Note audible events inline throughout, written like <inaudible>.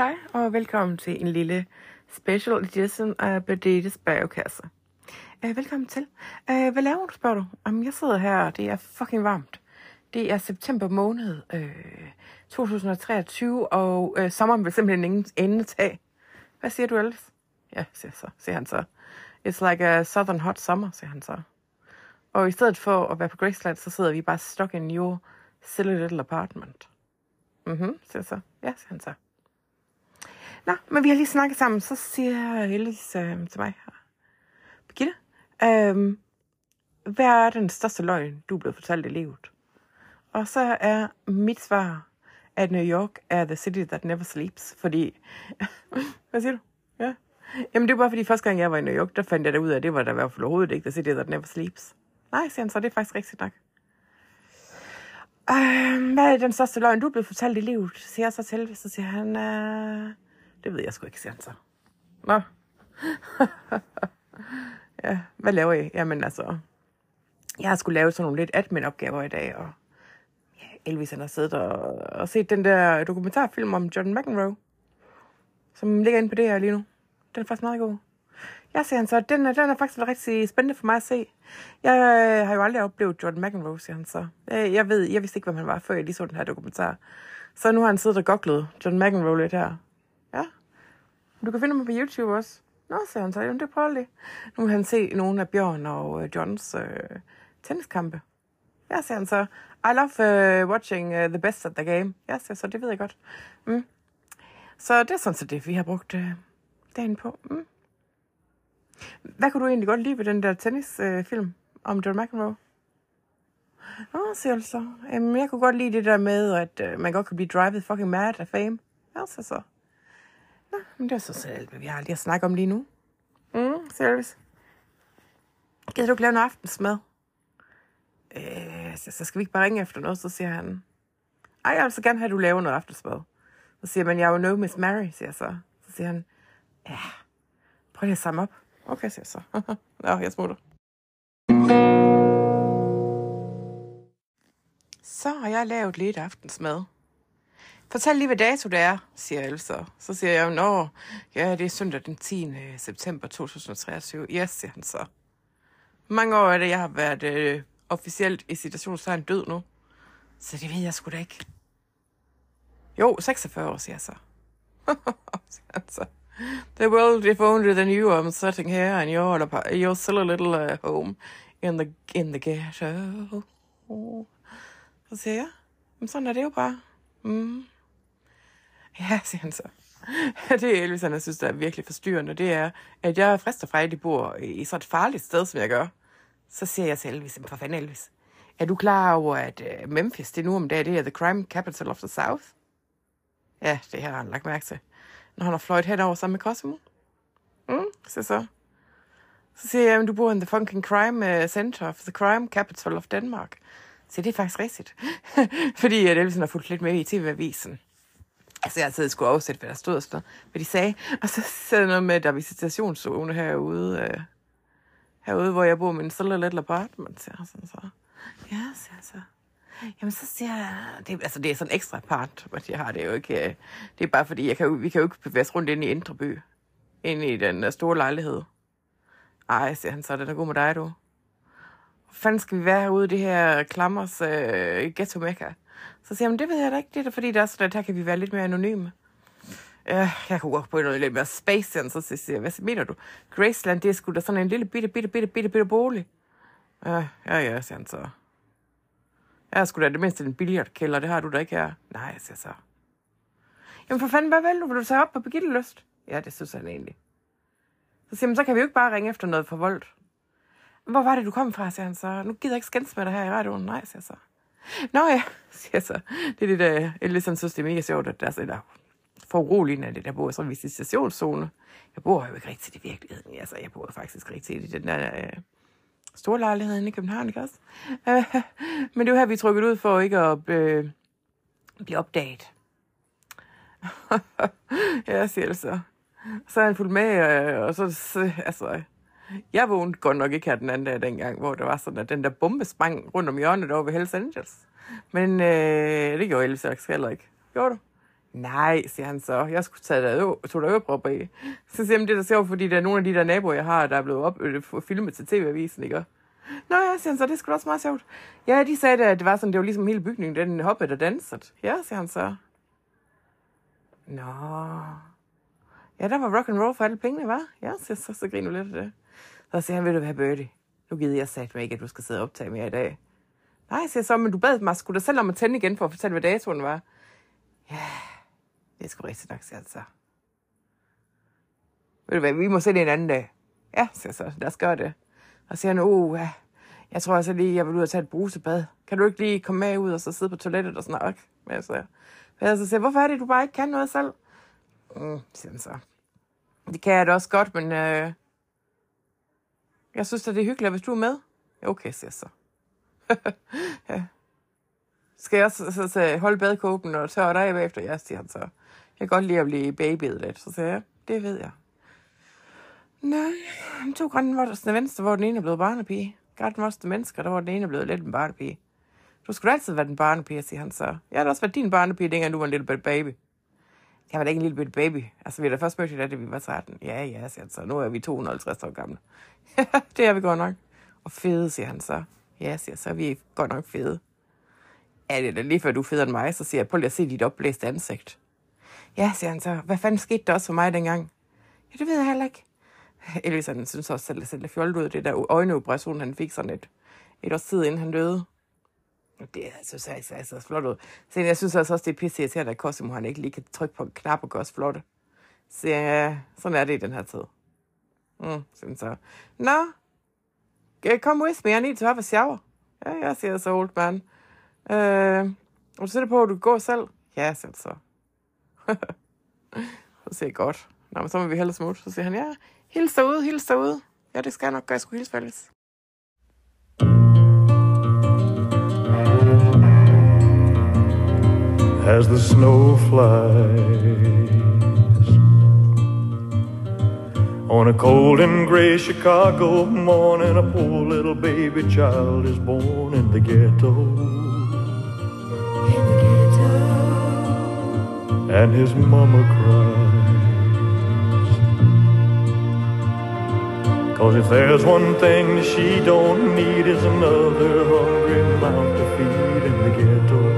dig, og velkommen til en lille special edition af Bedettes bagkasse. Uh, øh, velkommen til. Uh, hvad laver du, spørger du? Om jeg sidder her, og det er fucking varmt. Det er september måned øh, uh, 2023, og uh, sommeren vil simpelthen ingen ende tage. Hvad siger du ellers? Ja, siger, så, siger han så. It's like a southern hot summer, siger han så. Og i stedet for at være på Graceland, så sidder vi bare stuck in your silly little apartment. Mhm, siger så. Ja, siger han så. Nå, men vi har lige snakket sammen, så siger Ellis øh, til mig her. Birgitte, øh, hvad er den største løgn, du er blevet fortalt i livet? Og så er mit svar, at New York er the city that never sleeps, fordi... <laughs> hvad siger du? Ja. Jamen, det var bare fordi, første gang jeg var i New York, der fandt jeg da ud af, at det var der i hvert fald overhovedet ikke the city that never sleeps. Nej, siger han så, det er faktisk rigtigt nok. Øh, hvad er den største løgn, du er blevet fortalt i livet? Siger jeg så til, så siger han, øh, det ved jeg sgu ikke, siger han så. Nå. <laughs> ja, hvad laver I? Jamen altså, jeg har skulle lave sådan nogle lidt admin-opgaver i dag, og ja, Elvis han har siddet og, og set den der dokumentarfilm om John McEnroe, som ligger inde på det her lige nu. Den er faktisk meget god. Ja, siger han så. Den, er- den er faktisk rigtig spændende for mig at se. Jeg øh, har jo aldrig oplevet Jordan McEnroe, siger han så. Øh, Jeg, ved, jeg vidste ikke, hvem han var, før jeg lige så den her dokumentar. Så nu har han siddet og googlet John McEnroe lidt her. Du kan finde mig på YouTube også. Nå, sagde han så. Jamen, det prøver jeg lige. Nu vil han se nogle af Bjørn og øh, Johns øh, tenniskampe. Ja, sagde han så. I love uh, watching uh, the best at the game. Ja, sagde så. Det ved jeg godt. Mm. Så det er sådan set det, vi har brugt øh, dagen på. Mm. Hvad kunne du egentlig godt lide ved den der tennisfilm øh, film om John McEnroe? Nå, siger du så. Jamen, jeg kunne godt lide det der med, at øh, man godt kan blive drivet fucking mad af fame. Ja, så så. Nå, men det er så selv, hvad vi har lige at snakke om lige nu. Mm, seriøst. Gider du ikke lave en aftensmad? Øh, så, så skal vi ikke bare ringe efter noget, så siger han. Ej, jeg vil så gerne have, at du laver noget aftensmad. Så siger man, jeg er jo no Miss Mary, siger jeg så. Så siger han, ja, prøv lige at samle op. Okay, siger jeg så. <laughs> Nå, jeg smutter. Så har jeg lavet lidt aftensmad. Fortæl lige, hvad dato det er, siger Elsa. Så siger jeg, nå, ja, det er søndag den 10. september 2023. Ja, yes, siger han så. Mange år er det, jeg har været øh, officielt i situationstegn død nu? Så det ved jeg sgu da ikke. Jo, 46 år, siger jeg så. <laughs> siger han så. The world if only than you I'm sitting here and you're, a, you're still a little uh, home in the, in the ghetto. Så siger jeg, men sådan er det jo bare. Mm. <laughs> Ja, siger han så. <laughs> Det er Elvis, han synes, der er virkelig forstyrrende, det er, at jeg er fra, at de bor i så et farligt sted, som jeg gør. Så siger jeg til Elvis, for fanden Elvis, er du klar over, at øh, Memphis, det nu om dagen, det er the crime capital of the South? Ja, det har han lagt mærke til, når han har fløjet henover sammen med Cosimo. Mm, så så. Så siger jeg, at du bor i the fucking crime øh, center of the crime capital of Denmark. Så det er faktisk rigtigt. <laughs> Fordi at Elvis har fulgt lidt med i TV-avisen. Altså, jeg sad og skulle oversætte, hvad der stod og sådan noget, hvad de sagde. Og så sad noget med, at der er visitationszone herude, øh, herude, hvor jeg bor med en så lidt apartment, siger jeg sådan så. Ja, siger så. Jamen, så siger jeg, det, altså, det er sådan en ekstra part, men jeg har det jo ikke. øh, Det er bare fordi, jeg kan, vi kan jo ikke bevæge os rundt ind i Indre By, ind i den der store lejlighed. Ej, siger han så, den er god med dig, du. Hvor fanden skal vi være herude i det her klammers øh, ghetto mekka? Så siger jeg, det ved jeg da ikke. Det er da fordi, der er sådan, at her kan vi være lidt mere anonyme. Ja, jeg kunne godt på noget lidt mere space, igen, så siger jeg, hvad mener du? Graceland, det er sgu da sådan en lille bitte, bitte, bitte, bitte, bitte bolig. Ja, ja, ja, siger han så. Jeg har sgu da det mindste en billiardkælder, det har du da ikke her. Nej, siger så. Jamen for fanden, hvad vil du? Vil du tage op på Birgitte Lyst? Ja, det synes han egentlig. Så siger han, så kan vi jo ikke bare ringe efter noget for voldt. Hvor var det, du kom fra, siger han så. Nu gider jeg ikke skændes med dig her i radioen. Nej, siger jeg så. Nå ja, siger jeg så. Det er det der, Elvis ligesom han synes, det er mega sjovt, at der er der for uroligende, at det der bor i sådan en visitationszone. Jeg bor jo ikke rigtig i virkeligheden. Altså, jeg bor faktisk rigtig i den der øh, store lejlighed inde i København, ikke også? Øh, <laughs> men det er jo her, vi er trykket ud for ikke at øh, blive opdaget. <laughs> ja, siger det så. Så er han fuldt med, øh, og så, så altså, jeg vågnede godt nok ikke her den anden dag dengang, hvor der var sådan, at den der bombe sprang rundt om hjørnet over ved Hells Angels. Men øh, det gjorde Elvis Alex heller ikke. Gjorde du? Nej, siger han så. Jeg skulle tage der, tog der ørepropper i. Så siger han, det er da sjovt, fordi der er nogle af de der naboer, jeg har, der er blevet op, øh, filmet til tv-avisen, ikke? Nå ja, siger han så, det skulle også meget sjovt. Ja, de sagde, at det var sådan, det var ligesom hele bygningen, den hoppede og dansede. Ja, siger han så. Nå. Ja, der var rock and roll for alle pengene, var? Ja, siger så, så griner du lidt af det. Så siger han, vil du være Birdie? Nu gider jeg sat mig ikke, at du skal sidde og optage mere i dag. Nej, siger så, men du bad mig sgu da selv om at tænde igen for at fortælle, hvad datoen var. Ja, det er sgu rigtig nok, siger han så. Ved du hvad, vi må se det en anden dag. Ja, siger så, lad os gøre det. Og siger han, oh, ja, jeg tror altså lige, jeg vil ud og tage et brusebad. Kan du ikke lige komme med ud og så sidde på toilettet og snakke? Men så, jeg så siger, hvorfor er det, du bare ikke kan noget selv? Mm, siger han så. Det kan jeg da også godt, men øh, jeg synes at det er hyggeligt, hvis du er med. Okay, siger jeg så. <laughs> ja. Skal jeg så, så, så holde badekåben og tørre dig bagefter? Ja, siger han så. Jeg kan godt lide at blive babyet lidt. Så siger jeg, det ved jeg. Nej, to grønne den venstre, hvor den ene er blevet barnepige. var voksne mennesker, der var den ene blevet lidt en barnepige. Du skulle altid være den barnepige, siger han så. Jeg har også været din barnepige, dengang du var en lille baby. Jeg var da ikke en lille bitte baby. Altså, vi har da først mødt hinanden, da vi var 13. Ja, ja, siger han så. Nu er vi 250 år gamle. <laughs> det er vi godt nok. Og fede, siger han så. Ja, siger så. Vi er godt nok fede. Ja, det er da lige før du er federe end mig, så siger jeg, prøv lige at se dit opblæste ansigt. Ja, siger han så. Hvad fanden skete der også for mig dengang? Ja, det ved jeg heller ikke. Elvis, han synes også selv, at det fjollet ud, det der øjneoperation, han fik sådan et, et års tid, inden han døde. Det er, synes jeg, altså, altså flot ud. Så jeg synes altså også, det er pisse irriterende, at Cosimo han ikke lige kan trykke på en knap og gøre os flotte. Så ja, sådan er det i den her tid. Mm, sådan så. Nå, kom with me, I need to have a shower. Ja, jeg siger så, old man. Øh, og du sætter på, at du går selv? Ja, selv så. <laughs> så siger jeg godt. Nå, men så må vi hellere smutte. Så siger han, ja, hils derude, hils derude. Ja, det skal jeg nok gøre, jeg skulle hilse fælles. As the snow flies. On a cold and gray Chicago morning, a poor little baby child is born in the ghetto. In the ghetto. And his mama cries. Cause if there's one thing she don't need is another hungry mouth to feed in the ghetto.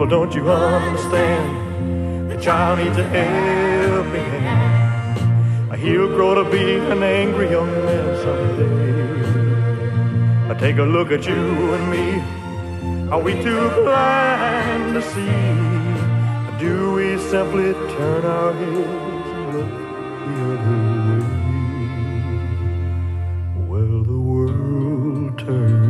People, don't you understand? The child needs a helping hand. He'll grow to be an angry young man someday. I take a look at you and me. Are we too blind to see? Do we simply turn our heads and look the other way? Well, the world turns.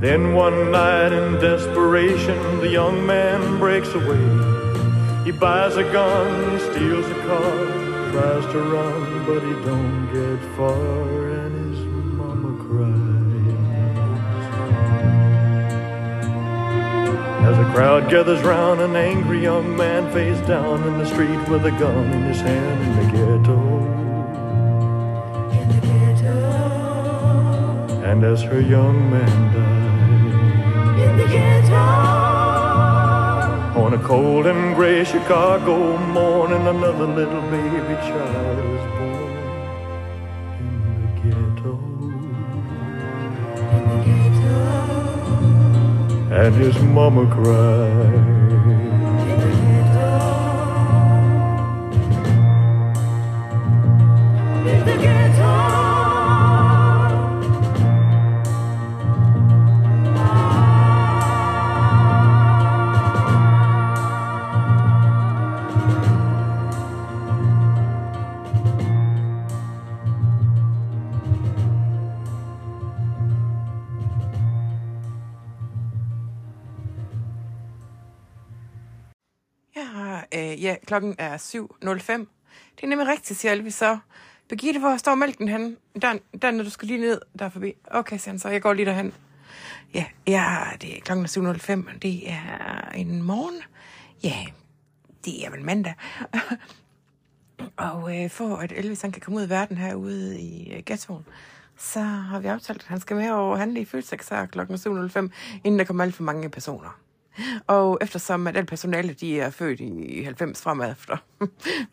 Then one night in desperation, the young man breaks away. He buys a gun, he steals a car, tries to run, but he don't get far, and his mama cries. As a crowd gathers round, an angry young man face down in the street with a gun in his hand in the ghetto. In the ghetto. And as her young man dies. A cold and gray Chicago morning, another little baby child is born in the ghetto. In the ghetto. And his mama cried. Klokken er 7.05. Det er nemlig rigtigt, siger Elvis så. Birgitte, hvor står mælken henne? Der, der, når du skal lige ned der forbi. Okay, siger han så. Jeg går lige derhen. Ja, ja, det er klokken 7.05. Det er en morgen. Ja, det er vel mandag. <laughs> Og øh, for at Elvis han kan komme ud i verden herude i øh, ghettoen, så har vi aftalt, at han skal med og handle i Føtex her kl. 7.05, inden der kommer alt for mange personer. Og eftersom at alt personale, de er født i 90 fremad efter,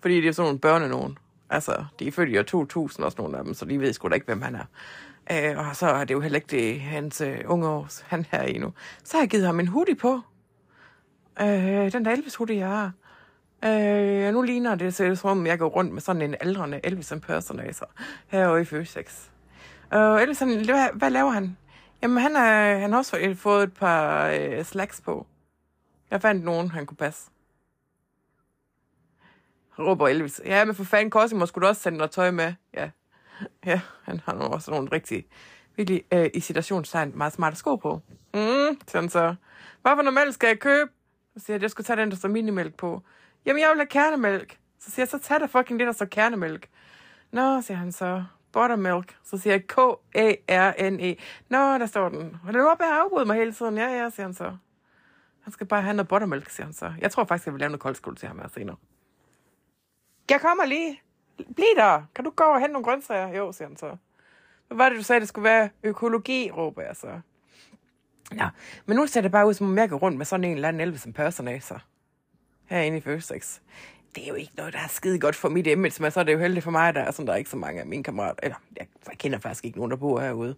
fordi det er sådan nogle børne nogen. Altså, de er født i år 2000 også nogle af dem, så de ved sgu da ikke, hvem han er. Øh, og så er det jo heller ikke det, hans øh, unge år, han er i nu. Så har jeg givet ham en hoodie på. Øh, den der Elvis hoodie, jeg har. Øh, nu ligner det, så som om jeg går rundt med sådan en aldrende Elvis impersonator herovre i Føsex. Og Elvis, han, hvad, hvad laver han? Jamen, han, er, han har også fået et par øh, slacks på. Jeg fandt nogen, han kunne passe. Råber Elvis. Ja, men for fanden, Cosimo skulle du også sende noget tøj med. Ja, ja han har nu også nogle rigtig, virkelig øh, i situationstegn meget smarte sko på. Mm, sådan så. Hvad for noget mælk skal jeg købe? Så siger jeg, at jeg skulle tage den, der står minimælk på. Jamen, jeg vil have kernemælk. Så siger jeg, så tag der fucking det, der står kernemælk. Nå, siger han så. Buttermilk. Så siger jeg K-A-R-N-E. Nå, der står den. Og nu op, jeg har mig hele tiden. Ja, ja, siger han så. Han skal bare have noget buttermilk, siger han så. Jeg tror faktisk, jeg vil lave noget koldskål til ham her senere. Jeg kommer lige. Bliv der. Kan du gå og hente nogle grøntsager? Jo, siger han så. Hvad var det, du sagde, det skulle være økologi, råber jeg så. Ja, men nu ser det bare ud, som om jeg går rundt med sådan en eller anden Elvis impersonator. Herinde i Føtex. Det er jo ikke noget, der er skide godt for mit image, men så er det jo heldigt for mig, der er, sådan, der er ikke så mange af mine kammerater. Eller, jeg, jeg kender faktisk ikke nogen, der bor herude.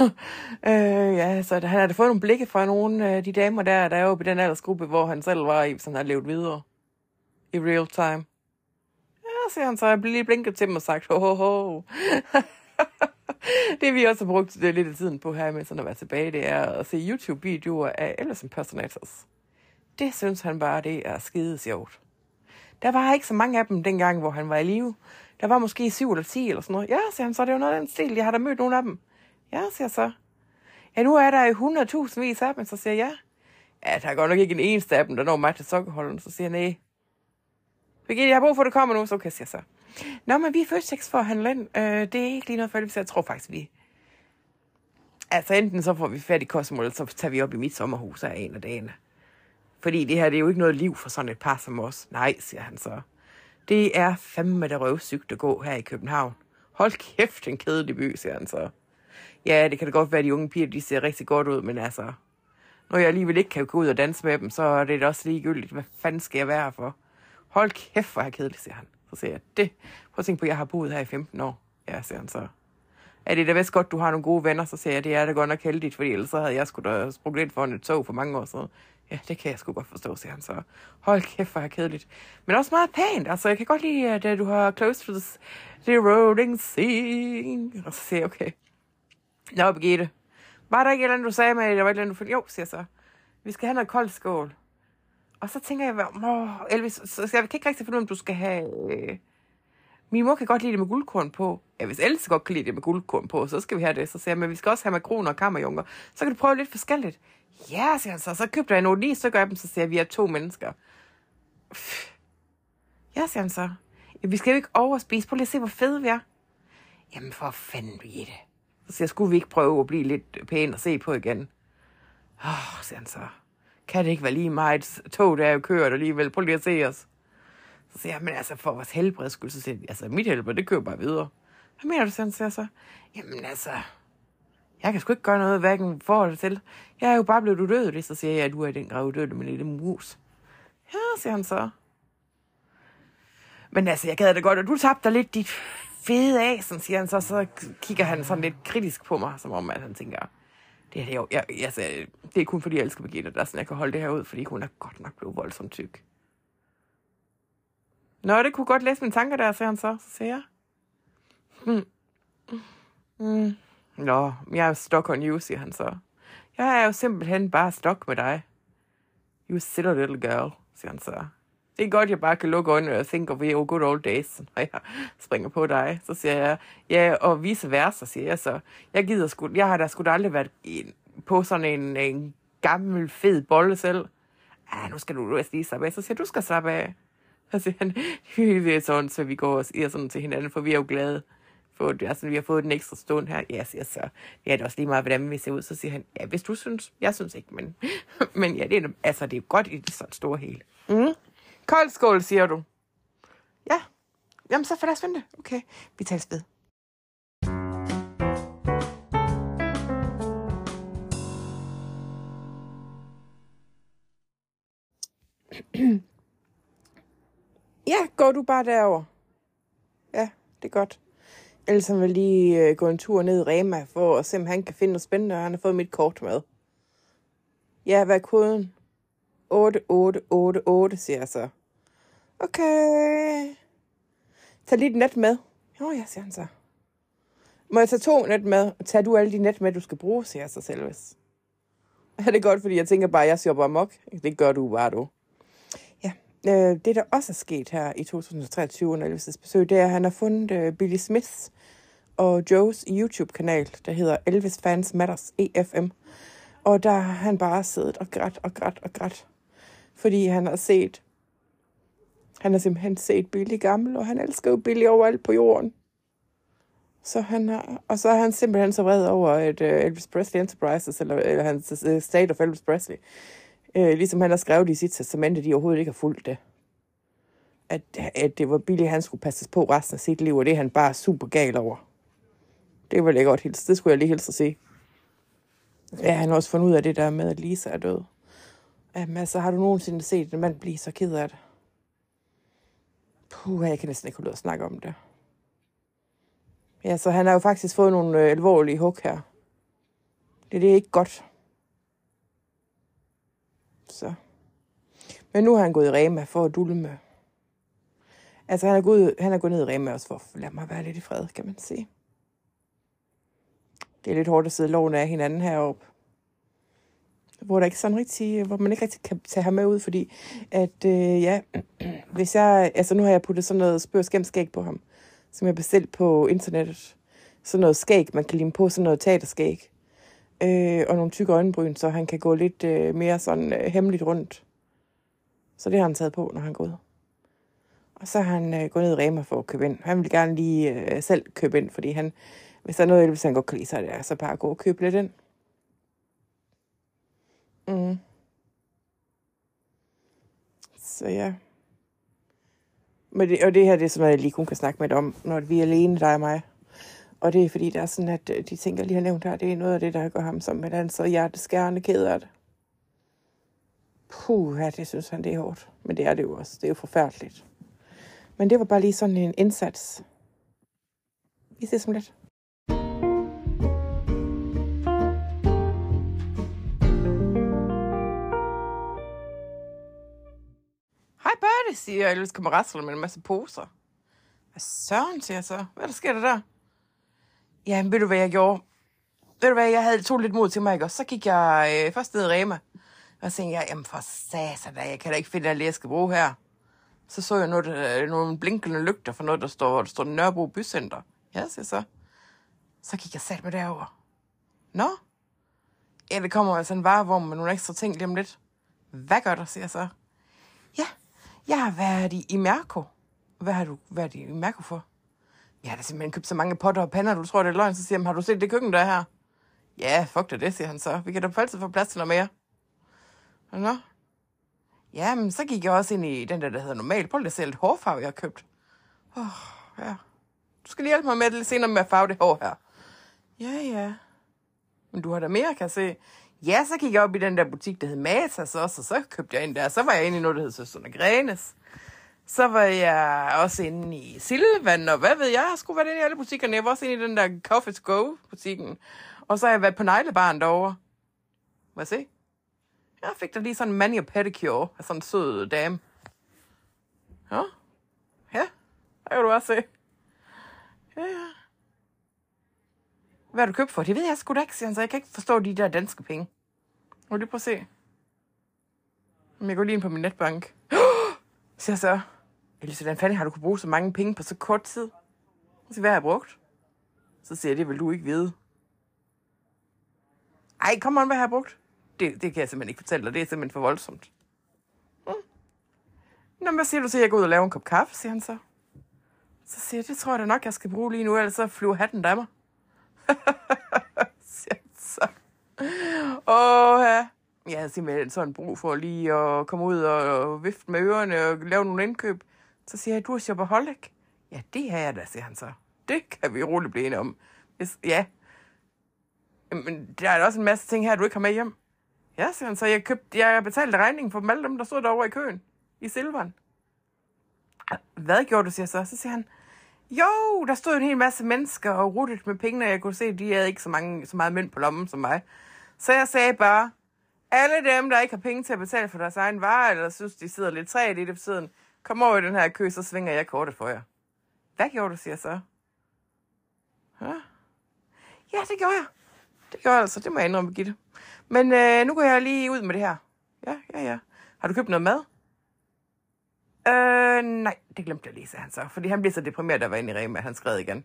<laughs> øh, ja, så han har da fået nogle blikke fra nogle af de damer der, der er jo i den aldersgruppe, hvor han selv var i, sådan har levet videre. I real time. Ja, siger han så. Jeg bliver lige blinket til dem og sagt, ho, ho, ho. <laughs> det vi også har brugt det lidt af tiden på her med sådan at være tilbage, det er at se YouTube-videoer af Ellison Personators. Det synes han bare, det er skide sjovt. Der var ikke så mange af dem dengang, hvor han var i live. Der var måske 7 eller 10 eller sådan noget. Ja, siger han så, det er jo noget af den stil. Jeg har da mødt nogle af dem. Ja, siger jeg så. Ja, nu er der jo 100.000 vis af dem, så siger jeg ja. Ja, der er godt nok ikke en eneste af dem, der når mig til sokkerholden. Så siger jeg nej. Birgitte, jeg har brug for, at det kommer nu, så okay, siger jeg så. Nå, men vi er først seks for at handle ind. Øh, det er ikke lige noget for jeg tror faktisk, vi... Altså, enten så får vi fat i Cosmo, eller så tager vi op i mit sommerhus af en af dagene. Fordi det her, det er jo ikke noget liv for sådan et par som os. Nej, siger han så. Det er fandme der røvsygt at gå her i København. Hold kæft, en kedelig by, siger han så. Ja, det kan da godt være, at de unge piger, de ser rigtig godt ud, men altså... Når jeg alligevel ikke kan gå ud og danse med dem, så er det da også ligegyldigt. Hvad fanden skal jeg være her for? Hold kæft, hvor er jeg kedelig, siger han. Så siger jeg, det. Prøv at tænke på, at jeg har boet her i 15 år. Ja, siger han så. Er det da vist godt, du har nogle gode venner? Så siger jeg, det er da godt nok heldigt, fordi ellers så havde jeg sgu da sprunget ind foran et tog for mange år siden. Ja, det kan jeg sgu godt forstå, siger han så. Hold kæft, hvor er kedeligt. Men også meget pænt. Altså, jeg kan godt lide, at øh, du har close to the, the rolling sea. Og så siger jeg, okay. Nå, Birgitte. Var der ikke et eller andet, du sagde med, der var et eller andet, du følte? Jo, siger jeg så. Vi skal have noget koldt skål. Og så tænker jeg, åh, Elvis, så jeg kan ikke rigtig finde ud af, om du skal have... Øh... Min mor kan godt lide det med guldkorn på. Ja, hvis Else godt kan lide det med guldkorn på, så skal vi have det. Så siger jeg, men vi skal også have makroner og kammerjunker. Så kan du prøve lidt forskelligt. Ja, siger han så. Så købte jeg nogle så gør jeg dem, så siger jeg, vi er to mennesker. Ja, siger han så. Ja, vi skal jo ikke overspise. Prøv lige at se, hvor fede vi er. Jamen, for fanden, vi det. Så siger jeg, skulle vi ikke prøve at blive lidt pæne og se på igen? Åh, oh, siger han så kan det ikke være lige meget tog, der er jo kørt alligevel, prøv lige at se os. Så siger jeg, men altså for vores helbred skulle så siger jeg, altså mit helbred, det kører bare videre. Hvad mener du, siger han så? Jamen altså, jeg kan sgu ikke gøre noget, hverken for eller til. Jeg er jo bare blevet udødelig, så siger jeg, at du er den grad udødelig med lille mus. Ja, siger han så. Men altså, jeg gad det godt, og du tabte dig lidt dit fede af, sådan siger han så, så kigger han sådan lidt kritisk på mig, som om at han tænker, det er det jo. Jeg, altså, det er kun fordi, jeg elsker Birgitte, der sådan, jeg kan holde det her ud, fordi hun er godt nok blevet voldsomt tyk. Nå, det kunne godt læse mine tanker der, siger han så. Så siger jeg. Hmm. Hmm. Nå, jeg er stok on you, siger han så. Jeg er jo simpelthen bare stok med dig. You silly little girl, siger han så. Det er godt, jeg bare kan lukke øjnene og tænke, vi er oh, good old days, <laughs> når jeg springer på dig. Så siger jeg, ja, og vice versa, siger jeg så. Jeg gider sgu, jeg har da sgu da aldrig været på sådan en, en gammel, fed bolle selv. Ja, nu skal du lige slappe af. Så siger jeg, du skal slappe af. Så så han, <laughs> vi er sådan, så vi går og siger sådan til hinanden, for vi er jo glade på, det. Altså, vi har fået den ekstra stund her. Ja, siger så. Ja, det er også lige meget, hvordan vi ser ud. Så siger han, ja, hvis du synes. Jeg synes ikke, men, <laughs> men ja, det er, altså, det er godt i det sådan store hele. Mm. Kold skål, siger du. Ja. Jamen, så får lad os vente. Okay, vi tager ved. <clears throat> Ja, går du bare derover. Ja, det er godt. Ellers han vil lige øh, gå en tur ned i Rema, for at se, om han kan finde noget spændende, og han har fået mit kort med. Ja, hvad er koden? 8888, siger jeg så. Okay. Tag lige et net med. Jo, ja, siger han så. Må jeg tage to net med? Tag du alle de net med, du skal bruge, siger jeg så selvvis. Ja, <laughs> det er godt, fordi jeg tænker bare, at jeg shopper amok. Det gør du bare, du. Ja, øh, det der også er sket her i 2023 under Elvis' besøg, det er, at han har fundet øh, Billy Smiths og Joes YouTube-kanal, der hedder Elvis Fans Matters EFM. Og der har han bare siddet og grædt og grædt og grædt. Fordi han har set, han har simpelthen set Billy gammel, og han elsker jo Billy overalt på jorden. Så han har, og så er han simpelthen så vred over, at uh, Elvis Presley Enterprises, eller, eller hans uh, State of Elvis Presley, uh, ligesom han har skrevet i sit testament, at de overhovedet ikke har fulgt det. At, at det var Billy, han skulle passes på resten af sit liv, og det er han bare super gal over. Det var jeg godt hilse. Det skulle jeg lige hilse at se. Ja, han har også fundet ud af det der med, at Lisa er død. Jamen, altså, har du nogensinde set en mand blive så ked af det? Puh, jeg kan næsten ikke holde ud at snakke om det. Ja, så han har jo faktisk fået nogle øh, alvorlige hug her. Det, det er ikke godt. Så. Men nu har han gået i Rema for at dulme. Altså, han er gået, han er gået ned i Rema også for at lade mig være lidt i fred, kan man sige. Det er lidt hårdt at sidde loven af hinanden heroppe. Hvor, der ikke sådan rigtig, hvor man ikke rigtig kan tage ham med ud, fordi at, øh, ja, <clears throat> hvis jeg, altså nu har jeg puttet sådan noget spørgskæmskæg på ham, som jeg bestilt på internettet. Sådan noget skæg, man kan lime på, sådan noget teaterskæg. Øh, og nogle tykke øjenbryn, så han kan gå lidt øh, mere sådan øh, hemmeligt rundt. Så det har han taget på, når han går ud. Og så har han øh, gået ned i Rema for at købe ind. Han vil gerne lige øh, selv købe ind, fordi han, hvis der er noget, hvis han godt kan så er det altså bare at gå og købe lidt ind. Mm. Så ja. Men det, og det her det er sådan noget, jeg lige kun kan snakke med dig om, når vi er alene, dig og mig. Og det er fordi, der er sådan, at øh, de ting, jeg lige har nævnt her, det er noget af det, der gør ham som at han så hjerteskærende ked af det. Puh, ja, det synes han, det er hårdt. Men det er det jo også. Det er jo forfærdeligt. Men det var bare lige sådan en indsats. Vi ses om lidt. Hej Bertie, siger jeg, ellers kommer rasler med en masse poser. Hvad søren, siger jeg så. Hvad der sker der der? Jamen, ved du hvad jeg gjorde? Ved du hvad, jeg havde to lidt mod til mig, ikke? Og så gik jeg øh, først ned i Rema. Og så tænkte jeg, jamen for satan da, jeg kan da ikke finde alt det, jeg skal bruge her. Så så jeg noget, øh, nogle blinkende lygter for noget, der står, hvor der står Nørrebro Bycenter. Ja, siger så. Så gik jeg sat med derover. Nå? Ja, det kommer altså en varevogn med nogle ekstra ting lige om lidt. Hvad gør der, siger jeg så. Ja, jeg har været i, i Mærko. Hvad har du været i Mærko for? Jeg har da simpelthen købt så mange potter og pander, du tror, det er løgn. Så siger han, har du set det køkken, der er her? Ja, fuck det, det, siger han så. Vi kan da altid få plads til noget mere. Nå. Ja, men så gik jeg også ind i den der, der hedder normal. Prøv lige at se lidt hårfarve, jeg har købt. Åh, oh, ja. Du skal lige hjælpe mig med det lidt senere med at farve det hår her. Ja, ja. Men du har da mere, kan jeg se. Ja, så gik jeg op i den der butik, der hed Matas også, og så købte jeg ind der. Så var jeg inde i noget, der hed Søsterne Grenes. Så var jeg også inde i Silvan, og hvad ved jeg, jeg skulle være inde i alle butikkerne. Jeg var også inde i den der Coffee to Go-butikken. Og så har jeg været på neglebaren derovre. Må jeg se? Jeg fik da lige sådan en mani og pedicure af sådan en sød dame. Ja. Ja, der kan du også se. Ja, ja. Hvad har du købt for? Det ved jeg sgu da ikke, siger han, så jeg kan ikke forstå de der danske penge. Må du lige prøve at se? Jeg går lige ind på min netbank. <gasps> Så jeg så, Elise, hvordan fanden har du kunne bruge så mange penge på så kort tid? Så siger, hvad har jeg brugt? Så siger jeg, det vil du ikke vide. Ej, kom on, hvad har jeg brugt? Det, det kan jeg simpelthen ikke fortælle dig. Det er simpelthen for voldsomt. Hmm. Nå, men hvad siger du til, at jeg går ud og laver en kop kaffe, siger han så. Så siger jeg, det tror jeg da nok, jeg skal bruge lige nu, ellers så flyver hatten der mig. <laughs> siger så. Åh, ja. Jeg havde simpelthen sådan brug for lige at komme ud og vifte med ørerne og lave nogle indkøb. Så siger jeg, du er shopaholic. Ja, det har jeg da, siger han så. Det kan vi roligt blive enige om. Hvis, ja. Men der er da også en masse ting her, du ikke har med hjem. Ja, siger han så. Jeg, købte, jeg betalte regningen for dem alle dem, der stod derovre i køen. I Silveren. Hvad gjorde du, siger så? Så siger han, jo, der stod en hel masse mennesker og ruttede med penge, og jeg kunne se, at de havde ikke så, mange, så meget mønt på lommen som mig. Så jeg sagde bare, alle dem, der ikke har penge til at betale for deres egen vare, eller synes, de sidder lidt træt i det på siden, kom over i den her kø, så svinger jeg kortet for jer. Hvad gjorde du, siger jeg så? Hæ? ja det gjorde jeg. Det gjorde jeg altså, det må jeg indrømme, Gitte. Men øh, nu går jeg lige ud med det her. Ja, ja, ja. Har du købt noget mad? Øh, nej, det glemte jeg lige, sagde han så. Fordi han blev så deprimeret, der var inde i Rema, at han skrev igen.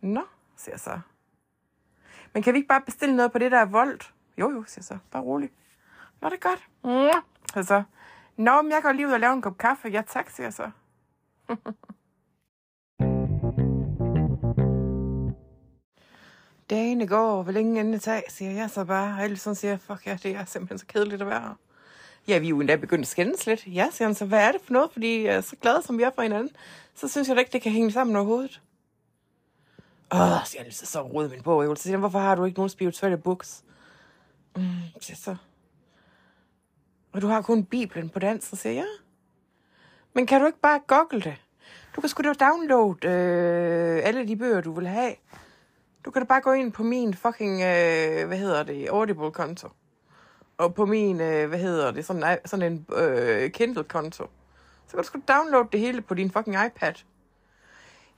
Nå, siger jeg så. Men kan vi ikke bare bestille noget på det, der er voldt? Jo, jo, siger jeg så. Bare rolig. Nå, det er godt. Mm. Så så. Nå, men jeg går lige ud og laver en kop kaffe. Ja, tak, siger jeg så. <laughs> Dagene går, hvor længe endelig tag, siger jeg så bare. Og Ellison siger, fuck ja, det er simpelthen så kedeligt at være her. Ja, vi er jo endda begyndt at skændes lidt. Ja, siger han så, hvad er det for noget? Fordi jeg er så glade, som vi er for hinanden, så synes jeg da ikke, det kan hænge sammen overhovedet. Åh, siger han, så så rød min bog. Så siger han, hvorfor har du ikke nogen spirituelle books? Mm, siger så. Og du har kun Bibelen på dansk, så siger jeg, ja. Men kan du ikke bare google det? Du kan sgu da downloade øh, alle de bøger, du vil have. Du kan da bare gå ind på min fucking, øh, hvad hedder det, Audible-konto. Og på min, øh, hvad hedder det, sådan, sådan en øh, Kindle-konto. Så kan du sgu downloade det hele på din fucking iPad.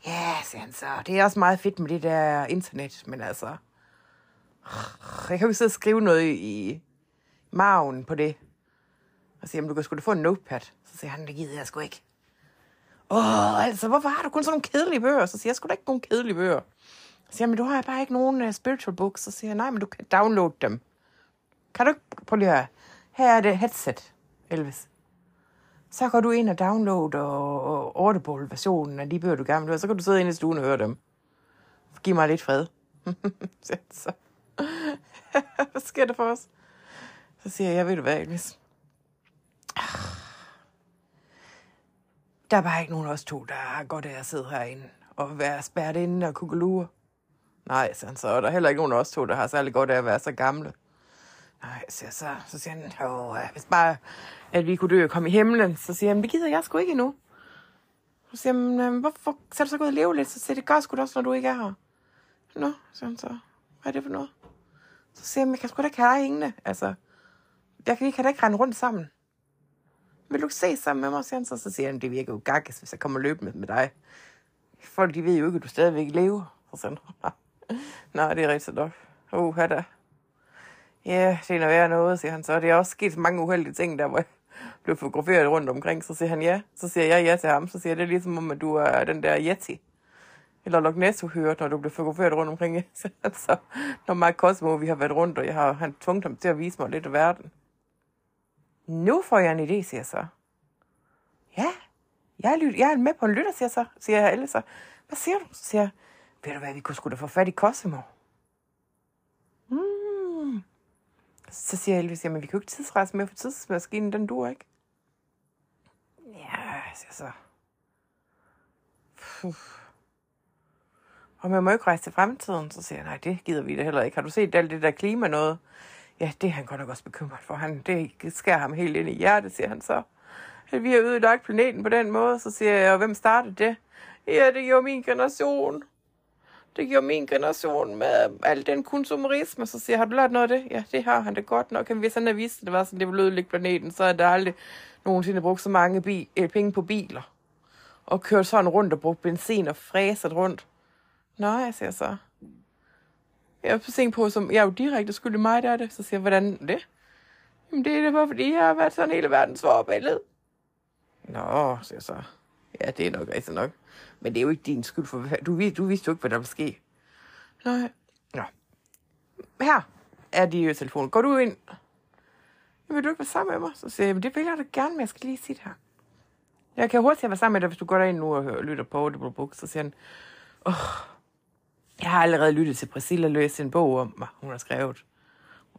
Ja, siger han så. Det er også meget fedt med det der internet, men altså... <sighs> Jeg kan jo sidde og skrive noget i maven på det. Og siger, du kan sgu da få en notepad. Så siger han, det gider jeg sgu ikke. Åh, altså, hvorfor har du kun sådan nogle kedelige bøger? Så siger jeg, sgu da ikke nogen kedelige bøger. Så siger jeg, men du har bare ikke nogen uh, spiritual books. Så siger jeg, nej, men du kan downloade dem. Kan du ikke prøve lige at Her er det headset, Elvis. Så går du ind og download og, og Audible-versionen af de bøger, du gerne vil høre. Så kan du sidde inde i stuen og høre dem. Giv mig lidt fred. <laughs> så. <laughs> Hvad sker der for os? Så siger jeg, jeg ved du hvad, Elvis? Der er bare ikke nogen af os to, der har godt af at sidde herinde og være spærret inde og kugelure. Nej, så han så. Og der er heller ikke nogen af os to, der har særlig godt af at være så gamle. Nej, så, så. Så siger han, Åh, hvis bare, at vi kunne dø og komme i himlen. Så siger han, det gider jeg sgu ikke endnu. Så siger han, hvorfor så er du så gået og leve lidt? Så siger det gør sgu da også, når du ikke er her. Nå, siger han så. Hvad er det for noget? Så siger han, jeg kan sgu da ikke have dig hængende. Altså, jeg kan ikke have dig ikke rende rundt sammen. Vil du ikke se sammen med mig, siger han så. Så siger han, det virker jo gakkes, hvis jeg kommer løbende med dig. Folk, de ved jo ikke, at du stadigvæk lever. Så siger han, <laughs> nej, det er rigtigt nok. Uh, da. Ja, det er noget værd noget, siger han så. Det er også sket mange uheldige ting, der hvor jeg blev fotograferet rundt omkring. Så siger han ja. Så siger jeg ja til ham. Så siger jeg, det er ligesom om, at du er den der Yeti. Eller Loch Ness, du hørte, når du blev fotograferet rundt omkring. <laughs> Så når Mark Cosmo, vi har været rundt, og jeg har han tvunget ham til at vise mig lidt af verden. Nu får jeg en idé, siger jeg så. Ja, jeg er, lyt- jeg er med på en lytter, siger, jeg så, siger jeg ellers så. Hvad siger du? Så siger jeg, ved du hvad, vi kunne sgu da få fat i Cosmo. Mm. Så siger Elvis, jamen vi kan jo ikke tidsrejse med, for tidsmaskinen, den duer ikke. Ja, siger jeg så. Puh. Og man må jo ikke rejse til fremtiden. Så siger jeg, nej, det gider vi da heller ikke. Har du set alt det der klima noget? Ja, det er han godt nok også bekymret for. Han, det skærer ham helt ind i hjertet, siger han så. At vi har ødelagt planeten på den måde. Så siger jeg, og hvem startede det? Ja, det gjorde min generation. Det gjorde min generation med al den konsumerisme. Så siger jeg, har du lært noget af det? Ja, det har han det godt nok. Hvis han havde vist, at det var sådan, det ville ødelægge planeten, så er der aldrig nogensinde brugt så mange bi- eh, penge på biler. Og kørt sådan rundt og brugt benzin og fræset rundt. Nå, jeg siger så. Jeg er tænkt på, som jeg er jo direkte skyld i mig, der er det. Så siger jeg, hvordan det? Jamen, det er det bare, fordi jeg har været sådan hele verdens forbillede. Nå, siger jeg så. Ja, det er nok rigtigt nok. Men det er jo ikke din skyld, for du, du vidste jo ikke, hvad der ville ske. Nej. Nå. Her er de jo telefonen. Går du ind? Vil du ikke være sammen med mig? Så siger jeg, "Men det vil jeg da gerne, men jeg skal lige sige det her. Jeg kan hurtigt være sammen med dig, hvis du går derind nu og hører, lytter på Audible Book, så siger han, åh, jeg har allerede lyttet til Priscilla læse en bog om mig, hun har skrevet.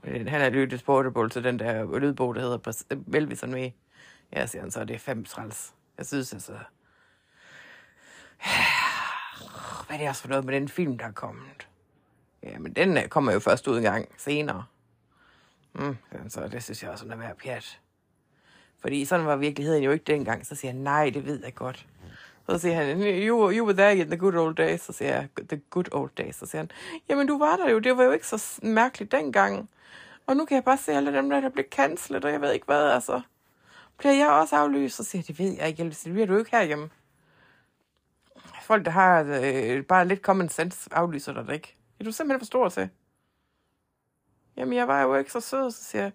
Øh, Han har lyttet på Audible til den der lydbog, der hedder Velvisen med. Ja, siger han så, det er fem træls. Jeg synes altså... <sighs> Hvad er det også for noget med den film, der er kommet? Ja, men den øh, kommer jo først ud en gang senere. Mm, så det synes jeg også er værd pjat. Fordi sådan var virkeligheden jo ikke dengang. Så siger han, nej, det ved jeg godt. Så siger han, you, you were there in the good old days. Så siger jeg, the good old days. Så siger han, jamen du var der jo, det var jo ikke så mærkeligt dengang. Og nu kan jeg bare se alle dem der, der blev cancelet, og jeg ved ikke hvad, altså. Bliver jeg også aflyst? Så siger jeg, det ved jeg ikke, Elvis, det bliver du ikke herhjemme. Folk, der har øh, bare lidt common sense, aflyser dig ikke. Det er du simpelthen for stor til. Jamen, jeg var jo ikke så sød, så siger jeg,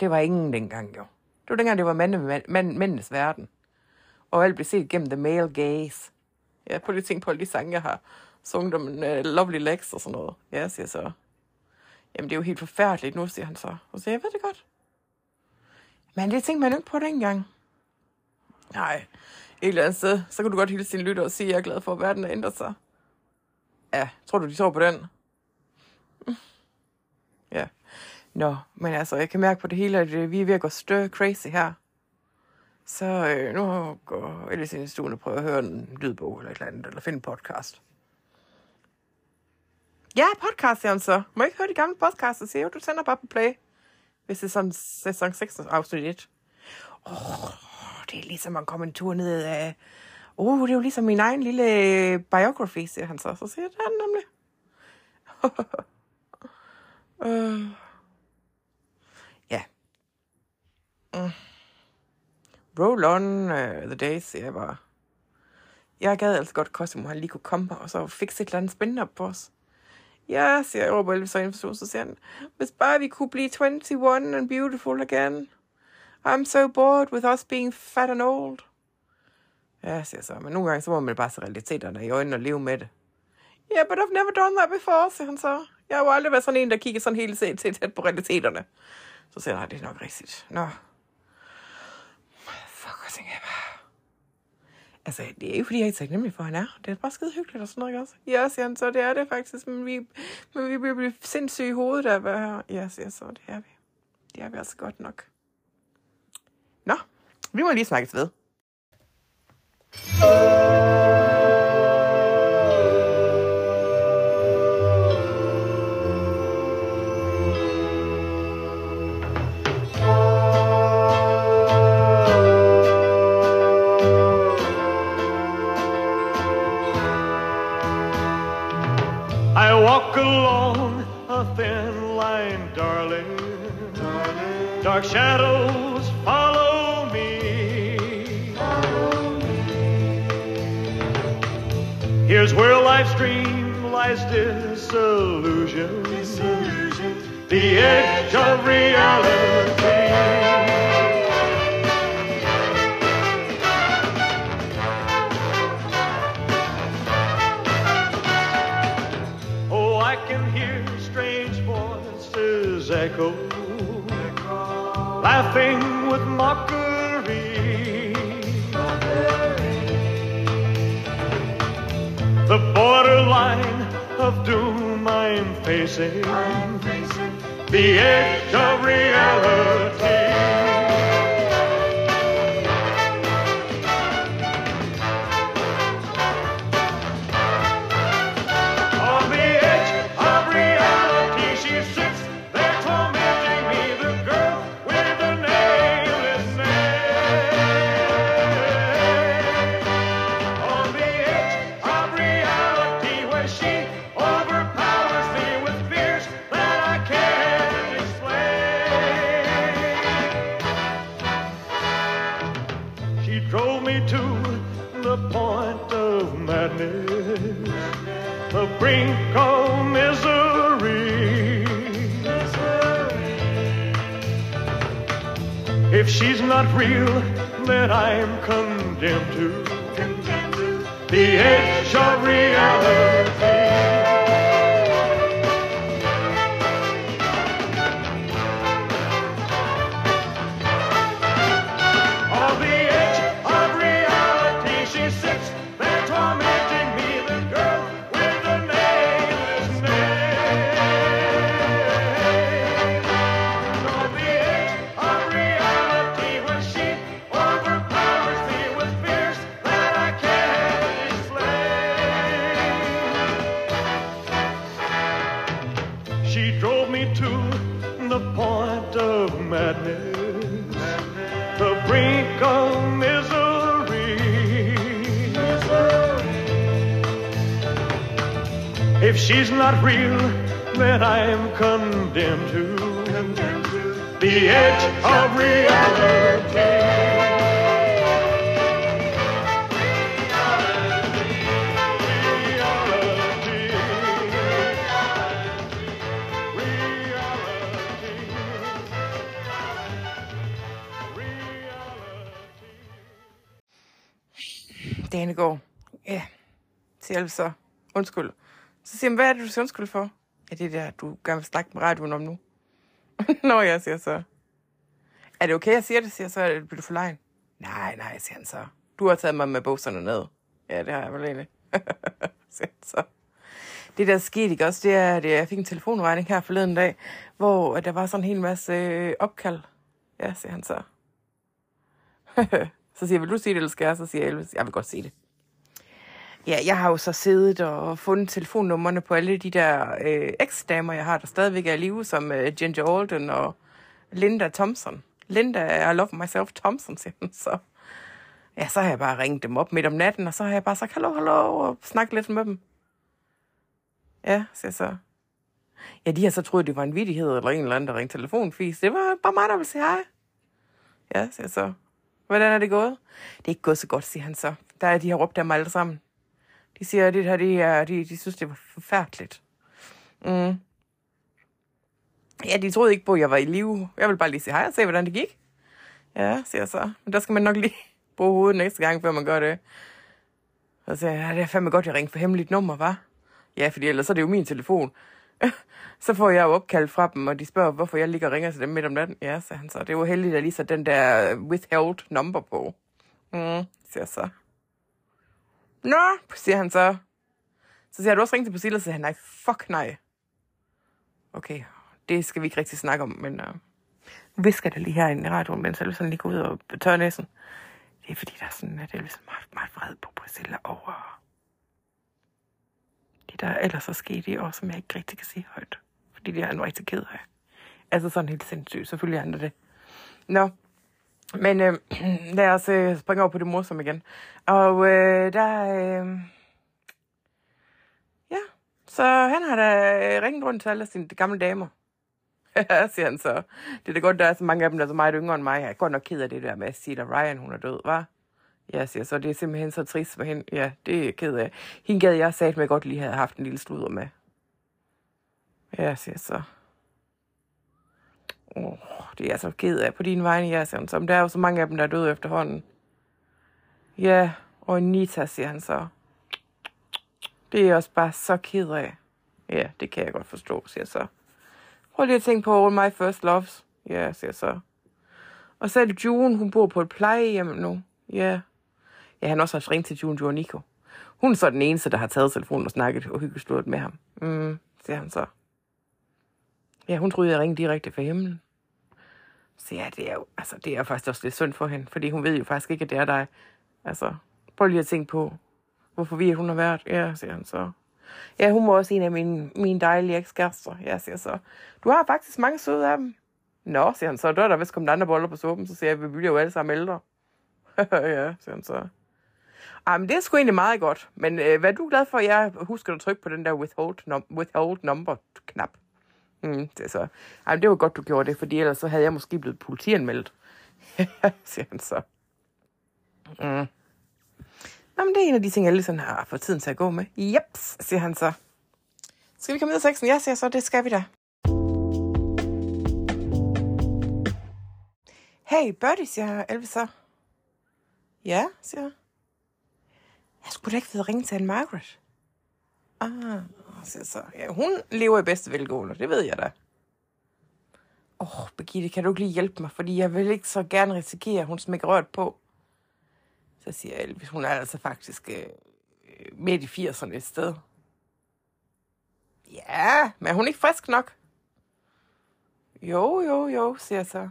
det var ingen dengang, jo. Det var dengang, det var mænd, mænd, mænd, mændenes verden. Og alt blev set gennem the male gaze. Ja, prøv lige tænke på alle de sange, jeg har sunget om uh, øh, Lovely Legs og sådan noget. Ja, siger jeg så. Jamen, det er jo helt forfærdeligt nu, siger han så. Og så siger jeg, jeg ved det godt. Men det tænkte man jo ikke på dengang. Nej, et eller andet sted, så kan du godt hilse din lytter og sige, at jeg er glad for, at verden har ændret sig. Ja, tror du, de tror på den? <laughs> Ja. Nå, men altså, jeg kan mærke på det hele, at øh, vi er ved at gå større crazy her. Så øh, nu går Alice ind i stuen og prøver at høre en lydbog eller et eller andet, eller finde en podcast. Ja, podcast, siger hun så. Må jeg ikke høre de gamle podcasts? siger jeg, du sender bare på play. Hvis det er sådan sæson 6 afsnit 1. Oh det er ligesom at komme en tur ned af... Åh, det er jo ligesom min egen lille øh, biography, siger han så. Så siger han det nemlig. <laughs> øh. Ja. Mm. Roll on uh, the days, siger jeg bare. Jeg gad altså godt, Cosimo han lige kunne komme og så fikse et eller andet spændende op på os. Ja, siger jeg, råber Elvis ind så siger han, hvis bare vi kunne blive 21 and beautiful again. I'm so bored with us being fat and old. Ja, siger så, men nogle gange så må man bare se realiteterne i øjnene og leve med det. Yeah, but I've never done that before, siger han så. Jeg har jo aldrig været sådan en, der kigger sådan helt tæt, tæt, tæt på realiteterne. Så siger han, nej, det er nok rigtigt. Nå. Fuck, hvad tænker jeg bare. Altså, det er jo fordi, jeg er taknemmelig for, at han er. Det er bare skide hyggeligt og sådan noget, ikke også? Ja, siger han så, det er det faktisk. Men vi, men vi bliver sindssyge i hovedet af at være her. Ja, siger så, det er vi. Det er vi altså godt nok. Vi må lige snakkes ved. I walk along a thin line, darling. Dark shadows Where life's dream lies disillusion. disillusion. The edge of reality. Oh, laughing with mockery. Doom I'm facing, the edge of reality. If she's not real, then I'm condemned to the edge of reality. She's not real, then I'm condemned to the edge of reality. Reality. Danegård. Ja, jeg så. Undskyld. Så siger han, hvad er det, du siger undskyld for? Ja, det er der, du gerne vil snakke med radioen om nu. <laughs> Nå, jeg siger så. Er det okay, jeg siger det, siger så, eller bliver du for lejen? Nej, nej, siger han så. Du har taget mig med bukserne ned. Ja, det har jeg vel egentlig. <laughs> siger han så. Det, der skete ikke også, det er, at jeg fik en telefonregning her forleden dag, hvor der var sådan en hel masse øh, opkald. Ja, siger han så. <laughs> så siger jeg, vil du sige det, eller skal jeg? Så siger jeg, jeg vil godt sige det. Ja, jeg har jo så siddet og fundet telefonnummerne på alle de der øh, eksdamer, jeg har, der stadigvæk er i live, som øh, Ginger Alden og Linda Thompson. Linda, I love myself Thompson, siger hun så. Ja, så har jeg bare ringet dem op midt om natten, og så har jeg bare sagt, hallo, hallo, og snakket lidt med dem. Ja, siger så. Ja, de har så troet, det var en vidighed, eller en eller anden, der ringte telefonfis. Det var bare mig, der ville sige hej. Ja, siger så. Hvordan er det gået? Det er ikke gået så godt, siger han så. Der er de har råbt dem alle sammen. De siger, at det her, det er, de, de synes, det var forfærdeligt. Mm. Ja, de troede ikke på, at jeg var i live. Jeg vil bare lige sige hej og se, hvordan det gik. Ja, siger jeg så. Men der skal man nok lige <laughs> bruge hovedet næste gang, før man gør det. Så siger jeg, ja, det er fandme godt, jeg ringte for hemmeligt nummer, var? Ja, fordi ellers så er det jo min telefon. <laughs> så får jeg jo opkald fra dem, og de spørger, hvorfor jeg ligger og ringer til dem midt om natten. Ja, siger han så. Det var heldigt, at jeg lige så den der øh, withheld number på. Mm, siger jeg så. Nå, siger han så. Så siger jeg, har du også ringet til Priscilla? Så siger han, nej, fuck nej. Okay, det skal vi ikke rigtig snakke om, men uh, nu visker det lige her i radioen, mens jeg sådan lige går ud og tør næsen. Det er fordi, der er sådan, at Elvis er meget, meget vred på Priscilla over det, der ellers er sket i år, som jeg ikke rigtig kan sige højt. Fordi det er han rigtig ked af. Altså sådan helt sindssygt, selvfølgelig er han det. Nå, men øh, <clears throat> lad os øh, springe over på det morsomme igen. Og øh, der... Øh, ja, så han har da øh, ringet rundt til alle sine gamle damer. Ja, <laughs> siger han så. Det er da godt, der er så mange af dem, der er så meget yngre end mig. Jeg er godt nok ked af det der med at sige, at Ryan hun er død, var. Ja, siger så. Det er simpelthen så trist for hende. Ja, det er jeg ked af. Hende gad jeg sagt, at jeg godt lige havde haft en lille sludder med. Ja, siger så. Åh, det er jeg så ked af på din vegne, ja, siger han så. Men der er jo så mange af dem, der er døde efterhånden. Ja, og Anita, siger han så. Det er jeg også bare så ked af. Ja, det kan jeg godt forstå, siger jeg så. Prøv lige at tænke på All My First Loves. Ja, siger jeg så. Og så er det June, hun bor på et plejehjem nu. Ja. Ja, han har også haft ringet til June Joanico. Hun er så den eneste, der har taget telefonen og snakket og hyggeslået med ham. Mm, siger han så. Ja, hun troede, jeg ringede direkte fra himlen. Så ja, det er jo, altså, det er faktisk også lidt synd for hende, fordi hun ved jo faktisk ikke, at det er dig. Altså, prøv lige at tænke på, hvor forvirret hun har været. Ja, siger han så. Ja, hun var også en af mine, mine dejlige ekskærester. Ja, siger så. Du har faktisk mange søde af dem. Nå, siger han så. Der er der vist kommet andre boller på suppen, så siger jeg, vi bliver jo alle sammen ældre. <laughs> ja, siger han så. Ej, men det er sgu egentlig meget godt. Men øh, hvad er du glad for? Jeg husker at trykke på den der withhold, num- withhold number-knap. Mm, det så. Ej, det var godt, du gjorde det, fordi ellers så havde jeg måske blevet politianmeldt. <laughs> siger han så. Mm. Nå, men det er en af de ting, jeg lige sådan har fået tiden til at gå med. Jeps, siger han så. Skal vi komme ned af sexen? Ja, siger jeg så. Det skal vi da. Hey, Birdie, siger Elvis så. Ja, siger jeg. Jeg skulle da ikke vide ringe til en Margaret. Ah, Altså, så. Ja, hun lever i bedste velgående, det ved jeg da. Åh, oh, Birgitte, kan du ikke lige hjælpe mig? Fordi jeg vil ikke så gerne risikere, at hun smækker rørt på. Så siger Elvis, hun er altså faktisk øh, øh midt i 80'erne et sted. Ja, men er hun ikke frisk nok? Jo, jo, jo, siger jeg så.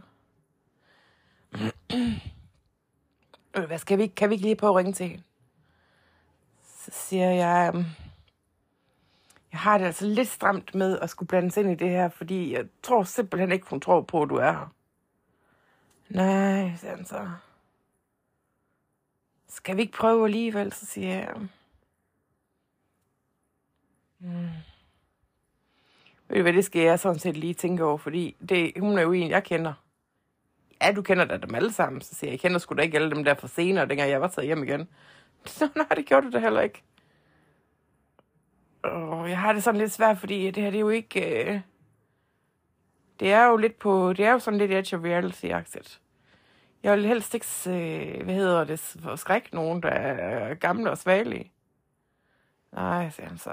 <clears throat> Hvad skal vi, kan vi ikke lige prøve at ringe til hende? Så siger jeg, øhm, jeg har det altså lidt stramt med at skulle blandes ind i det her, fordi jeg tror simpelthen ikke, hun tror på, at du er her. Nej, siger han så. Skal vi ikke prøve alligevel, så siger jeg. Hmm. Ved du hvad, det skal jeg sådan set lige tænke over, fordi det, hun er jo en, jeg kender. Ja, du kender da dem alle sammen, så siger jeg, jeg kender sgu da ikke alle dem der fra senere, dengang jeg var taget hjem igen. <laughs> Så nej, det gjorde du da heller ikke. Åh, jeg har det sådan lidt svært, fordi det her, det er jo ikke... Øh... Det er jo lidt på... Det er jo sådan lidt edge of reality-agtigt. Jeg vil helst ikke, øh, hvad hedder det, skrække nogen, der er gamle og svagelige. Nej, siger han så.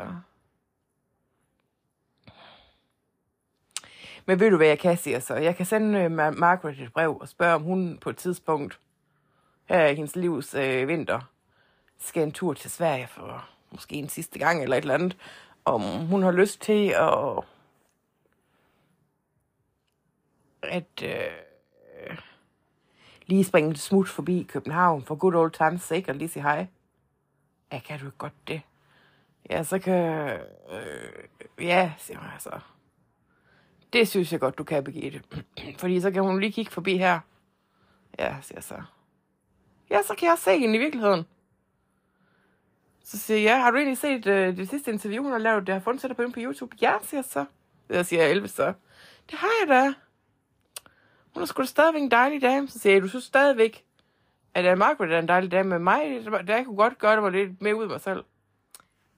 Men ved du, hvad jeg kan, siger så? Jeg kan sende øh, Margaret et brev og spørge, om hun på et tidspunkt her i hendes livs øh, vinter skal en tur til Sverige for måske en sidste gang eller et eller andet. Om hun har lyst til at... at øh, lige springe et smut forbi København for good old times sake og lige sige hej. Ja, kan du ikke godt det? Ja, så kan... Øh, ja, siger hun altså. Det synes jeg godt, du kan, Birgitte. <clears throat> Fordi så kan hun lige kigge forbi her. Ja, siger jeg så. Ja, så kan jeg også se hende i virkeligheden. Så siger jeg, har du egentlig set øh, det sidste interview, hun har lavet? Det har fundet sig på på YouTube. Ja, siger jeg så. Jeg siger Elvis så. Det har jeg da. Hun er sgu da stadigvæk en dejlig dame. Så siger jeg, du synes stadigvæk, at uh, Margaret er en dejlig dame med mig. Der jeg kunne godt gøre det mig lidt mere ud af mig selv.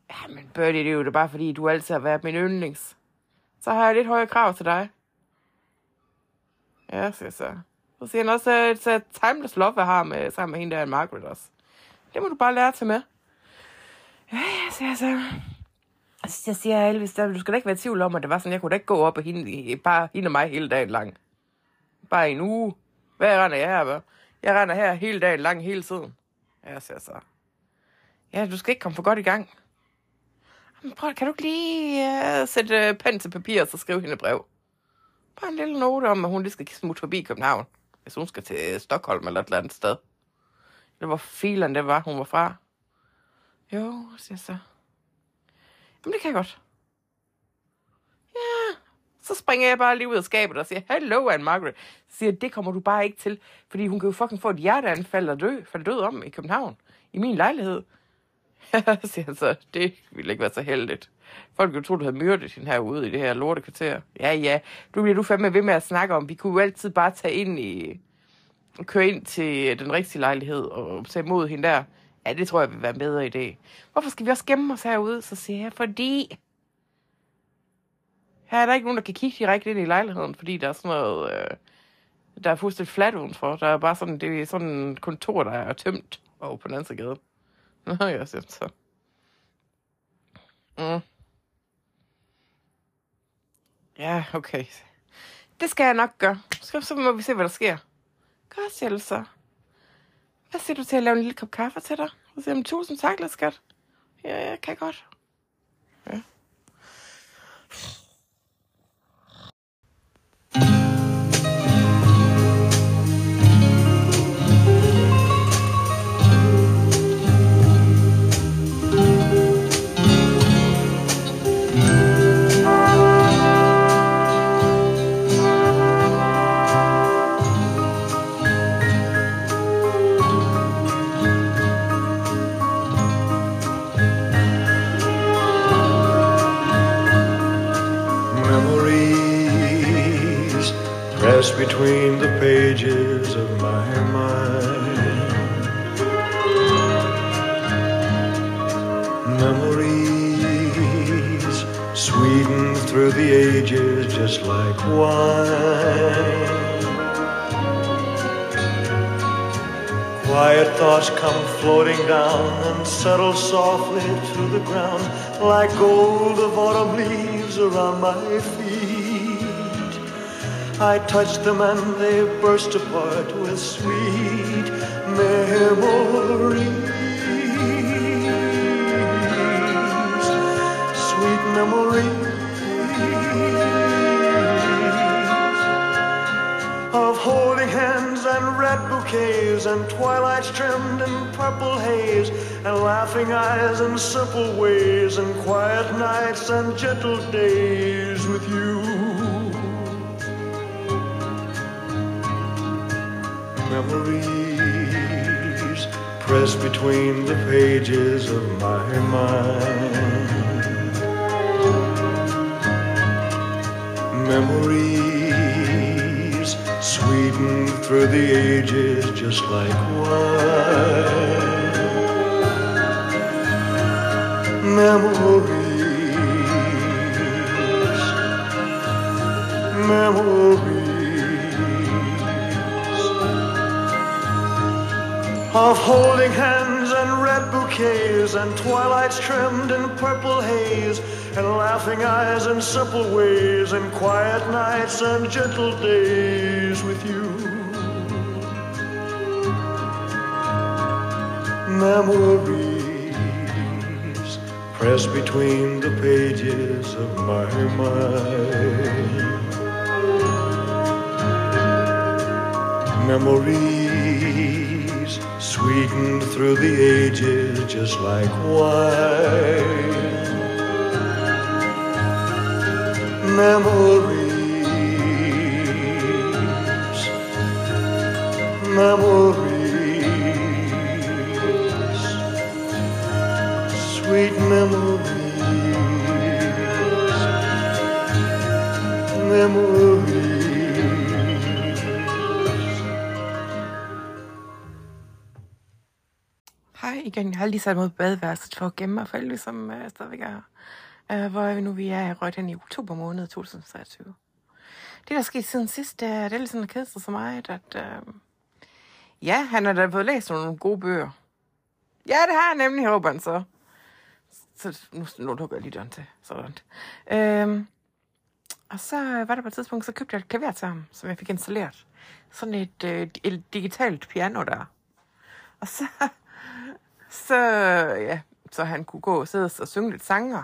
Ja, men Birdie, det er jo det bare fordi, du altid har været min yndlings. Så har jeg lidt højere krav til dig. Ja, siger jeg så. Så siger han også, at timeless love, jeg har med, sammen med hende der, Margaret også. Det må du bare lære til med. Ja, ja, så jeg så. Så jeg siger, Elvis, du skal da ikke være i tvivl om, at det var sådan, jeg kunne da ikke gå op og hende, bare hende og mig hele dagen lang. Bare en uge. Hvad render jeg her, hvad? Jeg render her hele dagen lang, hele tiden. Ja, så jeg så. Ja, du skal ikke komme for godt i gang. Men prøv, kan du ikke lige uh, sætte uh, pen til papir og så skrive hende et brev? Bare en lille note om, at hun lige skal smutte forbi København. Hvis hun skal til øh, Stockholm eller et eller andet sted. Eller hvor filen det var, hun var fra. Jo, siger jeg så. Jamen, det kan jeg godt. Ja, så springer jeg bare lige ud af skabet og siger, Hello, Anne Margaret. Så siger det kommer du bare ikke til, fordi hun kan jo fucking få et hjerteanfald og dø, falde død om i København, i min lejlighed. <laughs> Ja, siger han så, det ville ikke være så heldigt. Folk ville tro, du havde myrdet hende herude i det her lortekvarter. Ja, ja, du bliver du fandme ved med at snakke om. Vi kunne jo altid bare tage ind i... Køre ind til den rigtige lejlighed og tage imod hende der. Ja, det tror jeg vil være en bedre idé. Hvorfor skal vi også gemme os herude? Så siger jeg, fordi... Her er der ikke nogen, der kan kigge direkte ind i lejligheden, fordi der er sådan noget... Øh, der er fuldstændig fladt udenfor. Der er bare sådan, det er sådan en kontor, der er tømt over på den anden side af gaden. <laughs> Nå, jeg siger så. Mm. Ja, okay. Det skal jeg nok gøre. Så, så må vi se, hvad der sker. Godt, siger. Hvad siger du til at lave en lille kop kaffe til dig? Så siger jeg, tusind tak, lille skat. Ja, jeg kan godt. Pressed between the pages of my mind. Memories sweetened through the ages just like wine. Quiet thoughts come floating down and settle softly to the ground like gold of autumn leaves around my feet. I touch them and they burst apart with sweet memories. Sweet memories of holding hands and red bouquets and twilights trimmed in purple haze and laughing eyes and simple ways and quiet nights and gentle days with you. memories press between the pages of my mind. Memories sweetened through the ages just like wine. Memories. Memories. Of holding hands and red bouquets and twilights trimmed in purple haze and laughing eyes and simple ways and quiet nights and gentle days with you. Memories pressed between the pages of my mind. Memories sweetened through the ages just like wine. Memories, memories, sweet memories, memories. Har lige sat mod badeværelset for at gemme mig for alle, som ligesom, øh, stadigvæk er. øh, hvor er vi nu? Vi er røget hen i oktober måned 2023. Det, der er sket siden sidst, det er, det er lidt sådan kedet sig så meget, at... Øh, ja, han har da fået læst nogle gode bøger. Ja, det har jeg nemlig, håber han så. Så nu, nu lukker jeg lige døren til. Sådan. Øhm, og så var der på et tidspunkt, så købte jeg et klaver til ham, som jeg fik installeret. Sådan et, øh, et digitalt piano der. Og så, så, ja, så han kunne gå og sidde og synge lidt sanger.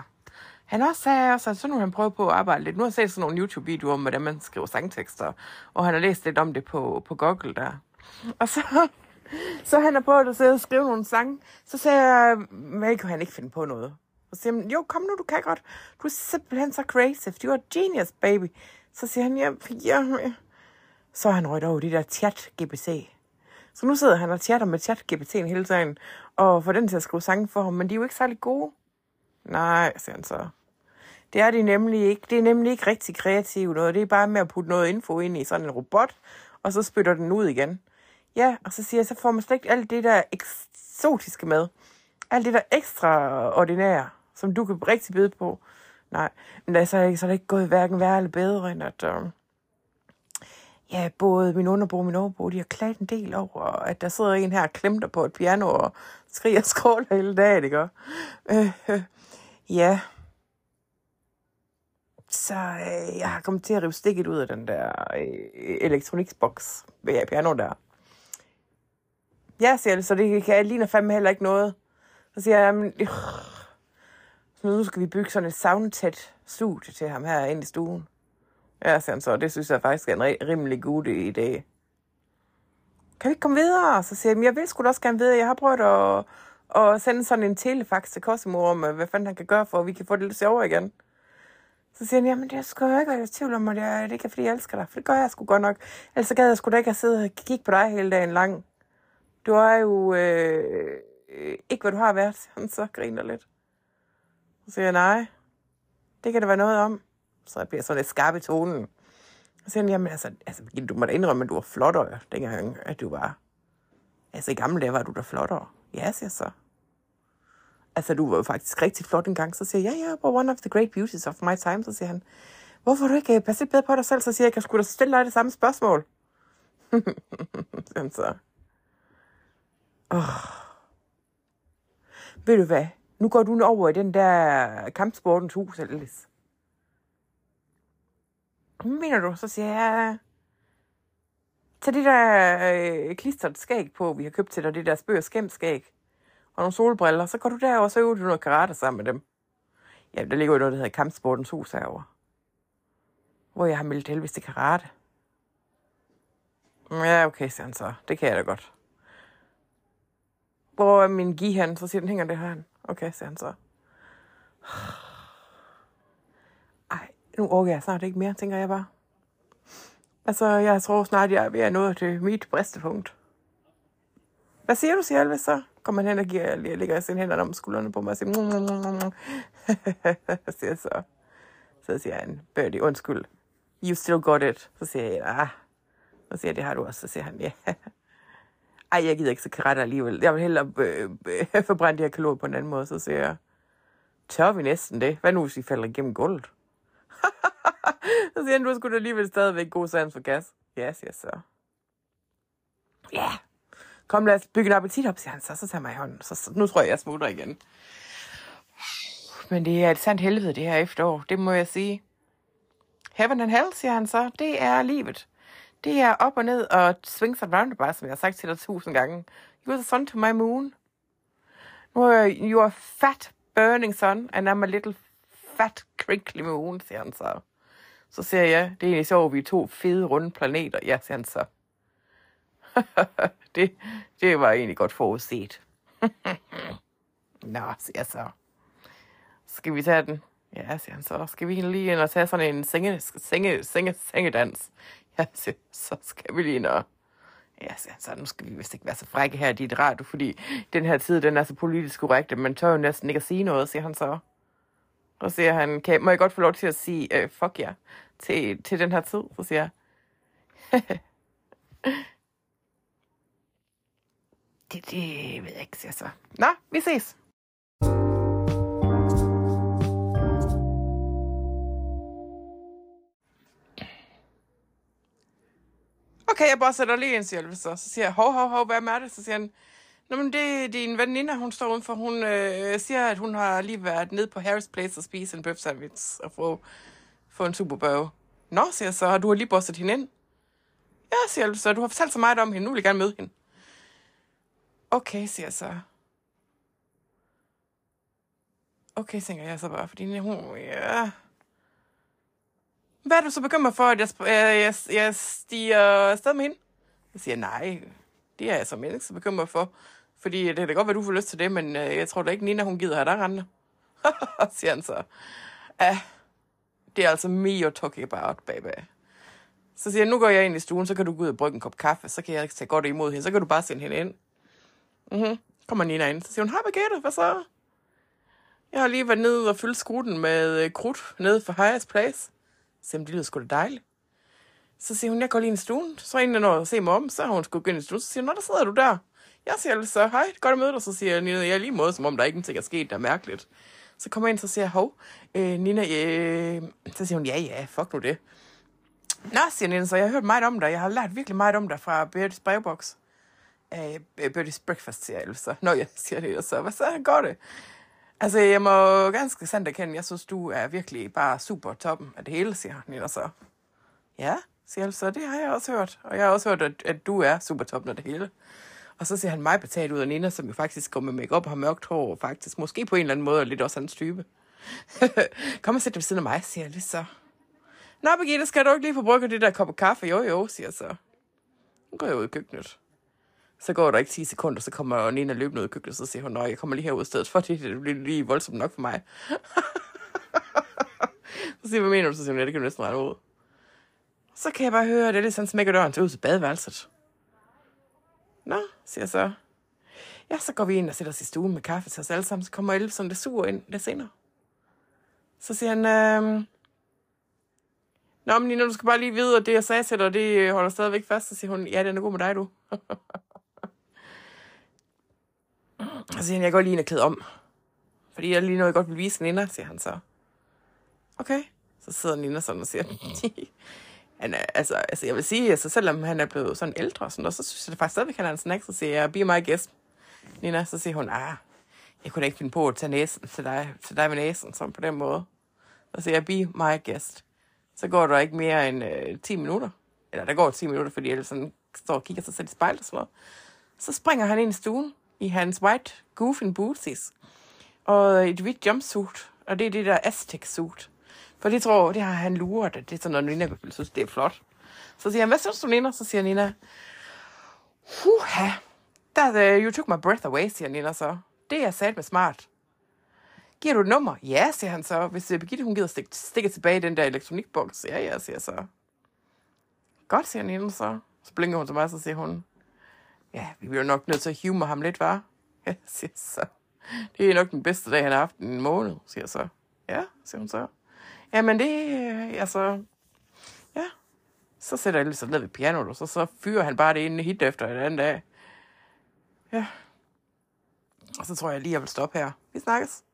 Han også sagde også, at så nu han prøvet på at arbejde lidt. Nu har jeg set sådan nogle YouTube-videoer om, hvordan man skriver sangtekster, og han har læst lidt om det på, på Google der. Og så, så han har prøvet at sidde og skrive nogle sange. Så sagde jeg, men kunne han ikke finde på noget? Og så siger han, jo, kom nu, du kan godt. Du er simpelthen så creative. Du er genius, baby. Så siger han, ja, ja, ja. Så han røget over de der chat-GPC. Så nu sidder han og chatter med chat-GPT'en hele tiden, og får den til at skrive sange for ham, men de er jo ikke særlig gode. Nej, siger han så. Det er de nemlig ikke. Det er nemlig ikke rigtig kreativt noget. Det er bare med at putte noget info ind i sådan en robot, og så spytter den ud igen. Ja, og så siger jeg, så får man slet ikke alt det der eksotiske med. Alt det der ekstraordinære, som du kan rigtig bide på. Nej, men altså, så er det ikke gået hverken værre eller bedre, end at... Øh, ja, både min underbo og min overbo, de har klaget en del over, at der sidder en her og klemter på et piano og skriger og skråler hele dagen, ikke? Øh, øh, ja. Så øh, jeg har kommet til at rive stikket ud af den der øh, elektroniksboks ved piano der. Ja, siger det, så det kan jeg ligner fandme heller ikke noget. Så siger jeg, jamen, øh, så nu skal vi bygge sådan et soundtæt studie til ham her ind i stuen. Ja, siger han så, det synes jeg faktisk er en rimelig god idé. Kan vi ikke komme videre? Så siger jeg, jeg vil sgu da også gerne videre. Jeg har prøvet at, at sende sådan en telefax til Cosimo om, øh, hvad fanden han kan gøre, for at vi kan få det lidt sjovere igen. Så siger han, jamen det skal jeg ikke være i tvivl om, det er er ikke, fordi jeg elsker dig. For det gør jeg sgu godt nok. Ellers så gad jeg sgu da ikke at sidde og kigge på dig hele dagen lang. Du er jo øh, ikke, hvad du har været. <laughs> Han så griner lidt. Så siger jeg, nej, det kan der være noget om. Så jeg bliver sådan lidt skarp i tonen. Så siger han, jamen altså, altså du må da indrømme, at du var flottere, dengang, at du var... Altså i gamle dage var du da flottere. Ja, siger så. Altså, du var jo faktisk rigtig flot engang. Så siger jeg, ja, ja, but one of the great beauties of my time. Så siger han, hvorfor har du ikke øh, passet lidt bedre på dig selv? Så siger jeg, jeg skulle da stille dig det samme spørgsmål. <laughs> Siger så. Oh. Ved du hvad? Nu går du over i den der kampsportens hus, Alice. Hvad mener du? Så siger jeg, tag det der øh, klistret skæg på, vi har købt til dig, det der spøg skæmt skæg, og nogle solbriller, så går du derover, og så øver du noget karate sammen med dem. Ja, der ligger jo noget, der hedder Kampsportens Hus herovre. Hvor jeg har meldt helvedes til karate. Ja, okay, siger han så. Det kan jeg da godt. Hvor er min gi han? Så siger den, hænger det her. Okay, siger han så. Nu orker jeg snart ikke mere, tænker jeg bare. Altså, jeg tror snart, jeg er ved at nå til mit bristepunkt. Hvad siger du, siger Elvis så? Kommer han hen og giver, jeg lægger sine hænder om skuldrene på mig og siger, <laughs> mmm, mmm, mmm. siger så. Så siger han, Birdie, undskyld. You still got it. Så siger jeg, ah. Så siger jeg, det har du også. Så siger han, ja. <laughs> ej, jeg gider ikke så cigaretter alligevel. Jeg vil hellere øh, øh, <laughs> forbrænde de her kalorier på en anden måde. Så siger jeg, tør vi næsten det? Hvad nu, hvis vi falder igennem gulvet? <laughs> så siger han, du skulle da alligevel stadigvæk god sans for gas. Ja, siger så. Ja, kom lad os bygge en appetit op, siger han så. Så tager mig i hånden. Så, så, nu tror jeg, jeg smutter igen. Men det er et sandt helvede, det her efterår. Det må jeg sige. Heaven and hell, siger han så. Det er livet. Det er op og ned og swings and roundabouts, som jeg har sagt til dig tusind gange. You are the sun to my moon. Nu er you are fat burning sun, and I'm a little fat crinkly moon, siger han så. Så siger jeg, det er egentlig sjovt, vi er to fede runde planeter. Ja, siger han så. <laughs> det, det var egentlig godt forudset. <laughs> Nå, siger jeg så. Skal vi tage den? Ja, siger han så. Skal vi lige ind og tage sådan en senge, senge, senge, sengedans? Ja, siger, så skal vi lige ind og... Ja, siger han så, nu skal vi vist ikke være så frække her i dit radio, fordi den her tid, den er så politisk korrekt, at man tør jo næsten ikke at sige noget, siger han så. Og siger han, kan, må jeg godt få lov til at sige, øh, fuck jer, yeah, til, til den her tid? Så siger jeg, <laughs> det, det ved jeg ikke, siger så. Nå, vi ses. Okay, jeg bare sætter lige en siger så. Så siger jeg, hov, hov, hov, hvad er det? Så siger han, Nå, men det er din veninde, hun står udenfor. Hun øh, siger, at hun har lige været nede på Harris Place og spise en bøf sandwich og få, få en superbøve. Nå, siger jeg så, og du har lige bosset hende ind. Ja, siger jeg så, du har fortalt så meget om hende, nu vil jeg gerne møde hende. Okay, siger jeg så. Okay, tænker jeg så bare, fordi hun, ja... Hvad er du så bekymret for, at jeg, jeg, jeg, jeg stiger afsted med hende? Jeg siger, nej, det er jeg som menneske så bekymret for. Fordi det kan da godt være, du får lyst til det, men øh, jeg tror da ikke, Nina, hun gider have dig rende. <laughs> siger han så. Ja, det er altså me you're talking about, baby. Så siger jeg, nu går jeg ind i stuen, så kan du gå ud og brygge en kop kaffe, så kan jeg tage godt imod hende, så kan du bare sende hende ind. Mhm. Kommer Nina ind, så siger hun, hej Birgitte, hvad så? Jeg har lige været nede og fyldt skruten med øh, krudt nede for Hayas Place. Så siger hun, det lyder sgu da dejligt. Så siger hun, jeg går lige ind i stuen. Så er en, der når at se mig om, så har hun sgu gå ind i stuen. Så siger hun, nå, der sidder du der. Jeg siger altså, hej, godt at møde dig. Så siger Nina, jeg er lige måde, som om der ikke er sket, der er mærkeligt. Så kommer jeg ind, så siger jeg, hov, øh, Nina, øh... så siger hun, ja, ja, fuck nu det. Nå, siger Nina, så jeg har hørt meget om dig. Jeg har lært virkelig meget om dig fra Bert's Brevbox. Øh, øh Bert's Breakfast, siger jeg altså. Nå, jeg siger det, så hvad så går det? Altså, jeg må ganske sandt erkende, jeg synes, du er virkelig bare super toppen af det hele, siger Nina så. Ja, siger jeg så, det har jeg også hørt. Og jeg har også hørt, at, at du er super toppen af det hele. Og så ser han mig betalt ud af Nina, som jo faktisk går med makeup og har mørkt hår, og faktisk måske på en eller anden måde er lidt også hans type. <laughs> Kom og sæt dig ved siden af mig, siger jeg lige så. Nå, Birgitte, skal du ikke lige få brygget det der kop kaffe? Jo, jo, siger jeg så. Nu går jeg ud i køkkenet. Så går der ikke 10 sekunder, så kommer Nina løbende ud i køkkenet, så siger hun, nej, jeg kommer lige herud i stedet for, <laughs> det, det bliver lige voldsomt nok for mig. <laughs> så siger hvad mener du? Så siger hun, ja, det kan du næsten rette ud. Så kan jeg bare høre, at det er lidt sådan, smækker døren til ud til badeværelset. Nå, siger jeg så. Ja, så går vi ind og sætter os i stuen med kaffe til os alle sammen. Så kommer Elf som det sur ind lidt senere. Så siger han, øhm, Nå, men Nina, du skal bare lige vide, at det, jeg sagde til dig, det holder stadigvæk fast. Så siger hun, ja, den er god med dig, du. <laughs> så siger han, jeg går lige ind og klæde om. Fordi jeg lige noget, jeg godt vil vise Nina, siger han så. Okay. Så sidder Nina sådan og siger, <laughs> han er, altså, altså, jeg vil sige, altså, selvom han er blevet sådan ældre og sådan noget, så synes jeg det faktisk stadigvæk, han er en snack, så siger jeg, be my guest. Nina, så siger hun, ah, jeg kunne da ikke finde på at tage næsen til dig, til dig med næsen, sådan på den måde. Så siger jeg, be my guest. Så går der ikke mere end øh, 10 minutter. Eller der går 10 minutter, fordi jeg sådan står og kigger sig selv i spejlet og sådan noget. Så springer han ind i stuen i hans white goofing booties. Og et hvidt jumpsuit. Og det er det der Aztec suit. For det tror det har han luret, at det er sådan noget, Nina synes, det er flot. Så siger han, hvad synes du, Nina? Så siger Nina, Huha, that, uh, øh, you took my breath away, siger Nina så. Det er sat med smart. Giver du et nummer? Ja, siger han så. Hvis uh, Birgitte, hun gider stikke, stikke tilbage i den der elektronikboks. Ja, ja, siger jeg så. Godt, siger Nina så. Så blinker hun til mig, så siger hun, ja, vi bliver nok nødt til at humor ham lidt, var? <laughs> Ja, siger så. Det er nok den bedste dag, han har haft en måned, siger jeg så. Ja, siger hun så. Jamen det, øh, altså, ja. Så sætter jeg lige så ned ved pianoet, og så, så fyrer han bare det ene hit efter et andet dag. Ja. Og så tror jeg lige, jeg vil stoppe her. Vi snakkes.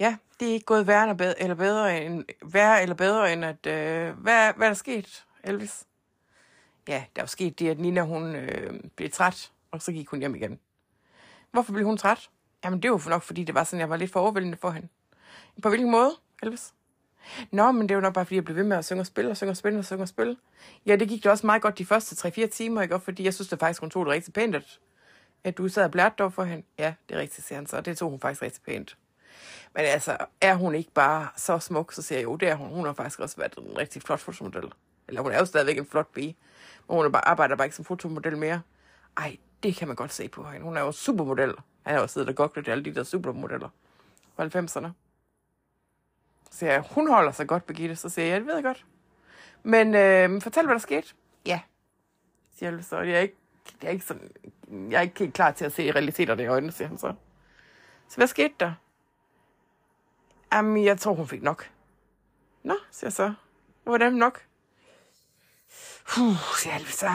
Ja, det er ikke gået værre eller bedre, eller bedre end, værre eller bedre end at... Øh, hvad, hvad er der sket, Elvis? Ja, der er jo sket det, at Nina hun øh, blev træt, og så gik hun hjem igen. Hvorfor blev hun træt? Jamen, det var nok, fordi det var sådan, jeg var lidt for overvældende for hende. På hvilken måde, Elvis? Nå, men det var nok bare, fordi jeg blev ved med at synge og spille, og synge og spille, og synge og spille. Ja, det gik da også meget godt de første 3-4 timer, ikke? Og fordi jeg synes det faktisk, hun tog det rigtig pænt, at, at du sad og blærte dog for hende. Ja, det er rigtigt, siger han så. Det tog hun faktisk rigtig pænt. Men altså, er hun ikke bare så smuk, så siger jeg jo, det er hun. Hun har faktisk også været en rigtig flot fotomodel. Eller hun er jo stadigvæk en flot pige. Men hun er bare, arbejder bare ikke som fotomodel mere. Ej, det kan man godt se på hende. Hun er jo supermodel. Han har jo siddet og goklet alle de der supermodeller fra 90'erne. Så siger jeg, hun holder sig godt, Birgitte. Så siger jeg, ja, det ved jeg godt. Men øh, fortæl, hvad der skete. Ja, siger jeg så. Jeg er ikke, jeg er ikke, sådan, jeg er ikke helt klar til at se realiteterne i øjnene, siger han så. Så hvad skete der? Jamen, jeg tror, hun fik nok. Nå, siger jeg så. Hvordan nok? Puh, siger jeg så.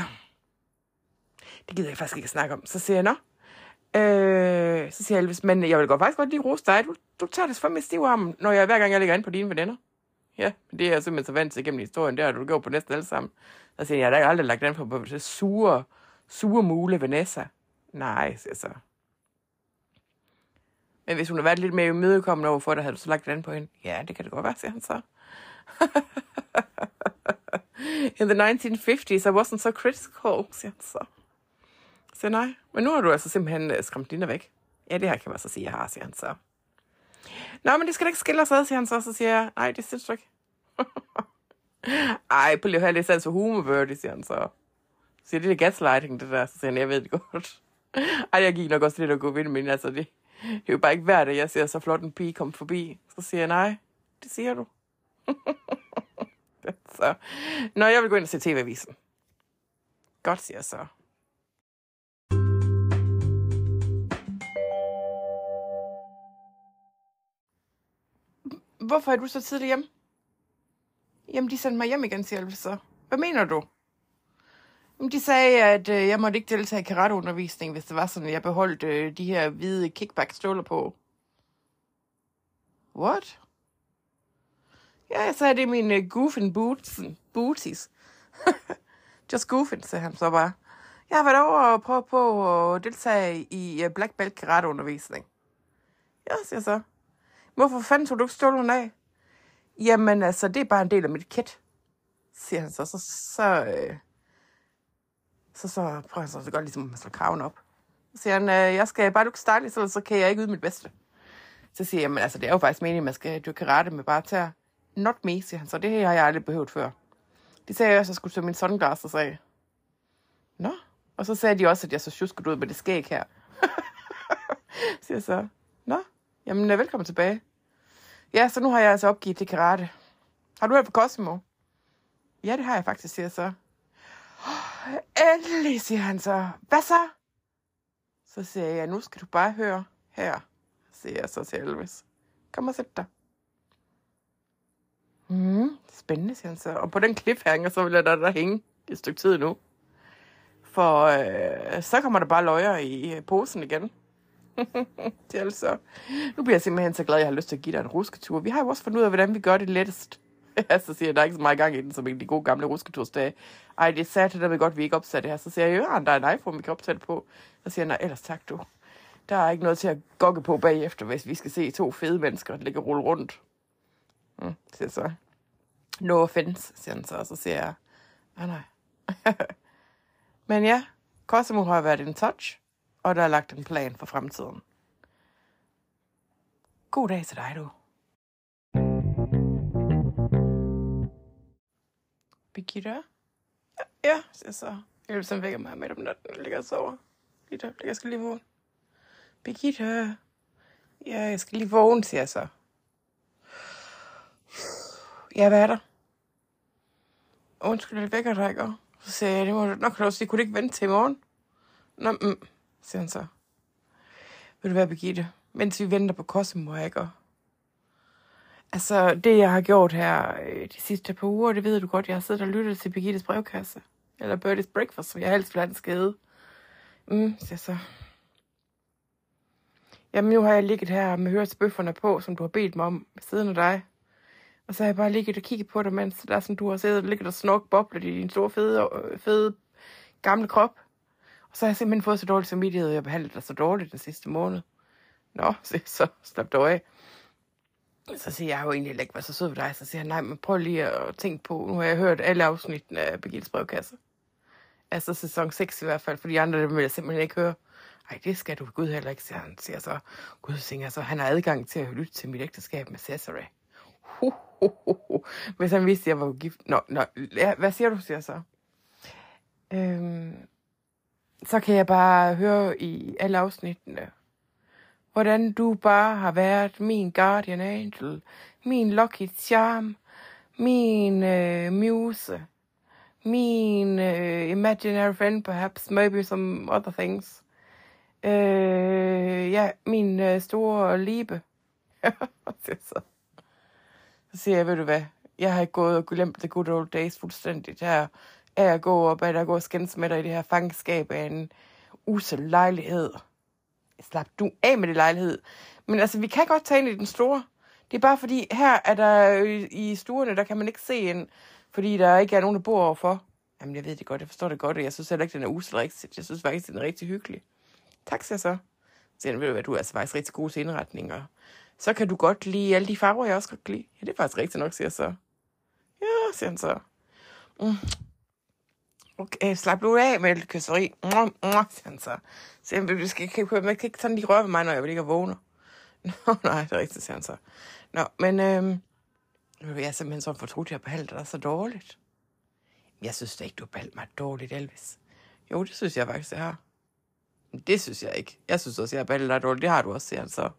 Det gider jeg faktisk ikke at snakke om. Så siger jeg, nå. Øh, så siger Elvis, men jeg vil godt faktisk godt lige rose dig. Du, du tager det for med stiv arm, når jeg hver gang jeg ligger ind på dine veninder. Ja, men det er jeg simpelthen så vant til gennem historien. Det har du gjort på næsten alle sammen. Så siger jeg, jeg har da aldrig lagt den på, på det sure, sure mule Vanessa. Nej, siger så. Men hvis hun havde været lidt mere imødekommende overfor dig, havde du så lagt den på hende? Ja, det kan det godt være, siger han så. <laughs> In the 1950s, I wasn't so critical, siger han så. Så nej, men nu har du altså simpelthen øh, skræmt dine væk. Ja, det her kan man så sige, jeg har, siger han så. Nå, men det skal da ikke skille os ad, siger han så. Så siger jeg, nej, det synes du ikke. Ej, på lige at have lidt sans for humor, Birdie, siger han så. Så siger, det er gaslighting, det der. Så siger han, jeg ved det godt. <laughs> Ej, jeg gik nok også lidt at gå vind, men altså, det, det er jo bare ikke værd, at jeg ser så flot en pige komme forbi. Så siger jeg, nej, det siger du. <laughs> så, Nå, jeg vil gå ind og se TV-avisen. Godt, siger jeg så. Hvorfor er du så tidligt hjemme? Jamen, de sendte mig hjem igen, siger Elvis så. Hvad mener du? Jamen, de sagde, at øh, jeg måtte ikke deltage i karateundervisning, hvis det var sådan, at jeg beholdt øh, de her hvide kickback-støvler på. What? Ja, jeg sagde, det er mine uh, øh, goofing boots, booties. <laughs> Just goofing, sagde han så bare. Jeg har været over og prøvet på at deltage i uh, Black Belt karateundervisning. Ja, siger jeg så. Hvorfor fanden tog du ikke støvlen af? Jamen, altså, det er bare en del af mit kit, siger han så. Så, så, øh, så, så prøver han så, så godt ligesom at slå kraven op. Så siger han, øh, jeg skal bare du style, så, så kan jeg ikke yde mit bedste. Så siger jeg, jamen altså, det er jo faktisk meningen, at man skal dyrke karate med bare tæer. Not me, siger han så. Det her har jeg aldrig behøvet før. De sagde også, at jeg skulle tage min sunglasses af. Nå. Og så sagde de også, at jeg så tjusket ud med det skæg her. <laughs> siger så. Nå. Jamen, øh, velkommen tilbage. Ja, så nu har jeg altså opgivet det karate. Har du hørt på Cosmo? Ja, det har jeg faktisk, siger jeg så. Oh, Endelig, siger han så. Hvad så? Så siger jeg, nu skal du bare høre her, siger jeg så til Elvis. Kom og sæt dig. Mm, spændende, siger han så. Og på den cliffhanger, så vil jeg da der hænge et stykke tid nu. For øh, så kommer der bare løjer i øh, posen igen. <laughs> det er altså. Nu bliver jeg simpelthen så glad, at jeg har lyst til at give dig en rusketur. Vi har jo også fundet ud af, hvordan vi gør det lettest. <laughs> Så siger jeg, der er ikke så meget gang i den, som i de gode gamle rusketursdage. Ej, det er sat, der vil godt, vi ikke opsatte det her. Så siger jeg, ja, der er en iPhone, vi kan opsætte på. Så siger jeg, nej, ellers tak du. Der er ikke noget til at gokke på bagefter, hvis vi skal se to fede mennesker ligge og rulle rundt. Mm, siger jeg så. No offense, siger han så, og så siger jeg, ah, nej, nej. <laughs> Men ja, Cosimo har været en touch, og der er lagt en plan for fremtiden. God dag til dig, du. Birgitte? Ja, ja siger jeg så. Elsen vækker mig midt om natten, jeg ligger og sover. Lige der, jeg skal lige vågne. Birgitte? Ja, jeg skal lige vågne, siger jeg så. Ja, hvad er der? Undskyld, jeg vækker dig, ikke? Så siger jeg, det må du nok også sige, kunne du ikke vente til i morgen? Nå, mm, siger han så. Vil du være, Birgitte? Mens vi venter på Cosmo, ikke? Altså, det jeg har gjort her øh, de sidste par uger, det ved du godt, jeg har siddet og lyttet til Birgittes brevkasse. Eller Birdies Breakfast, som jeg helst vil have den skede. Mm, så så. Jamen, nu har jeg ligget her med bøfferne på, som du har bedt mig om, ved siden af dig. Og så har jeg bare ligget og kigget på dig, mens der er sådan, du har siddet og ligget og snok boblet i din store, fede, øh, fede gamle krop. Og så har jeg simpelthen fået så dårlig samvittighed, og jeg behandlede dig så dårligt den sidste måned. Nå, <laughs> så, så slap dog af. Så siger jeg, jeg har jo egentlig ikke været så sød ved dig. Så siger han, nej, men prøv lige at tænke på, nu har jeg hørt alle afsnitten af Birgittes brevkasse. Altså sæson 6 i hvert fald, for de andre dem vil jeg simpelthen ikke høre. Ej, det skal du Gud heller ikke, siger han. Siger så, Gud siger så, han har adgang til at lytte til mit ægteskab med Cesare. Ho, ho, ho, ho. Hvis han vidste, at jeg var gift. Nå, nå, hvad siger du, siger så? Øhm, så kan jeg bare høre i alle afsnittene, hvordan du bare har været min guardian angel, min lucky charm, min øh, muse, min øh, imaginary friend perhaps, maybe some other things. Øh, ja, min øh, store liebe. <laughs> så. siger jeg, ved du hvad, jeg har ikke gået og glemt the good old days fuldstændigt her. Af at gå op, at der gå og skændes med dig i det her fangenskab af en usel lejlighed. Slap du af med det lejlighed. Men altså, vi kan godt tage ind i den store. Det er bare fordi, her er der øh, i stuerne, der kan man ikke se ind, fordi der ikke er nogen, der bor overfor. Jamen, jeg ved det godt, jeg forstår det godt, og jeg synes heller ikke, den er usel rigtigt. Jeg synes faktisk, den er rigtig hyggelig. Tak, siger så. Så siger ved du hvad, du er altså faktisk rigtig gode til indretninger. Så kan du godt lide alle de farver, jeg også godt kan lide. Ja, det er faktisk rigtigt nok, siger jeg så. Ja, siger han så. Mm. Okay, slap nu af med lidt kysseri. Mwah, mwah, siger han så. Så jeg, du skal kan, man kan ikke sådan lige røre ved mig, når jeg ligger og vågner. <laughs> Nå, nej, det er rigtigt, siger han så. Nå, men øhm, jeg er simpelthen så fortrudt, at jeg behandler dig så dårligt. Jeg synes da ikke, du har mig dårligt, Elvis. Jo, det synes jeg faktisk, jeg har. Men det synes jeg ikke. Jeg synes også, jeg har behandlet dig dårligt. Det har du også, siger han så.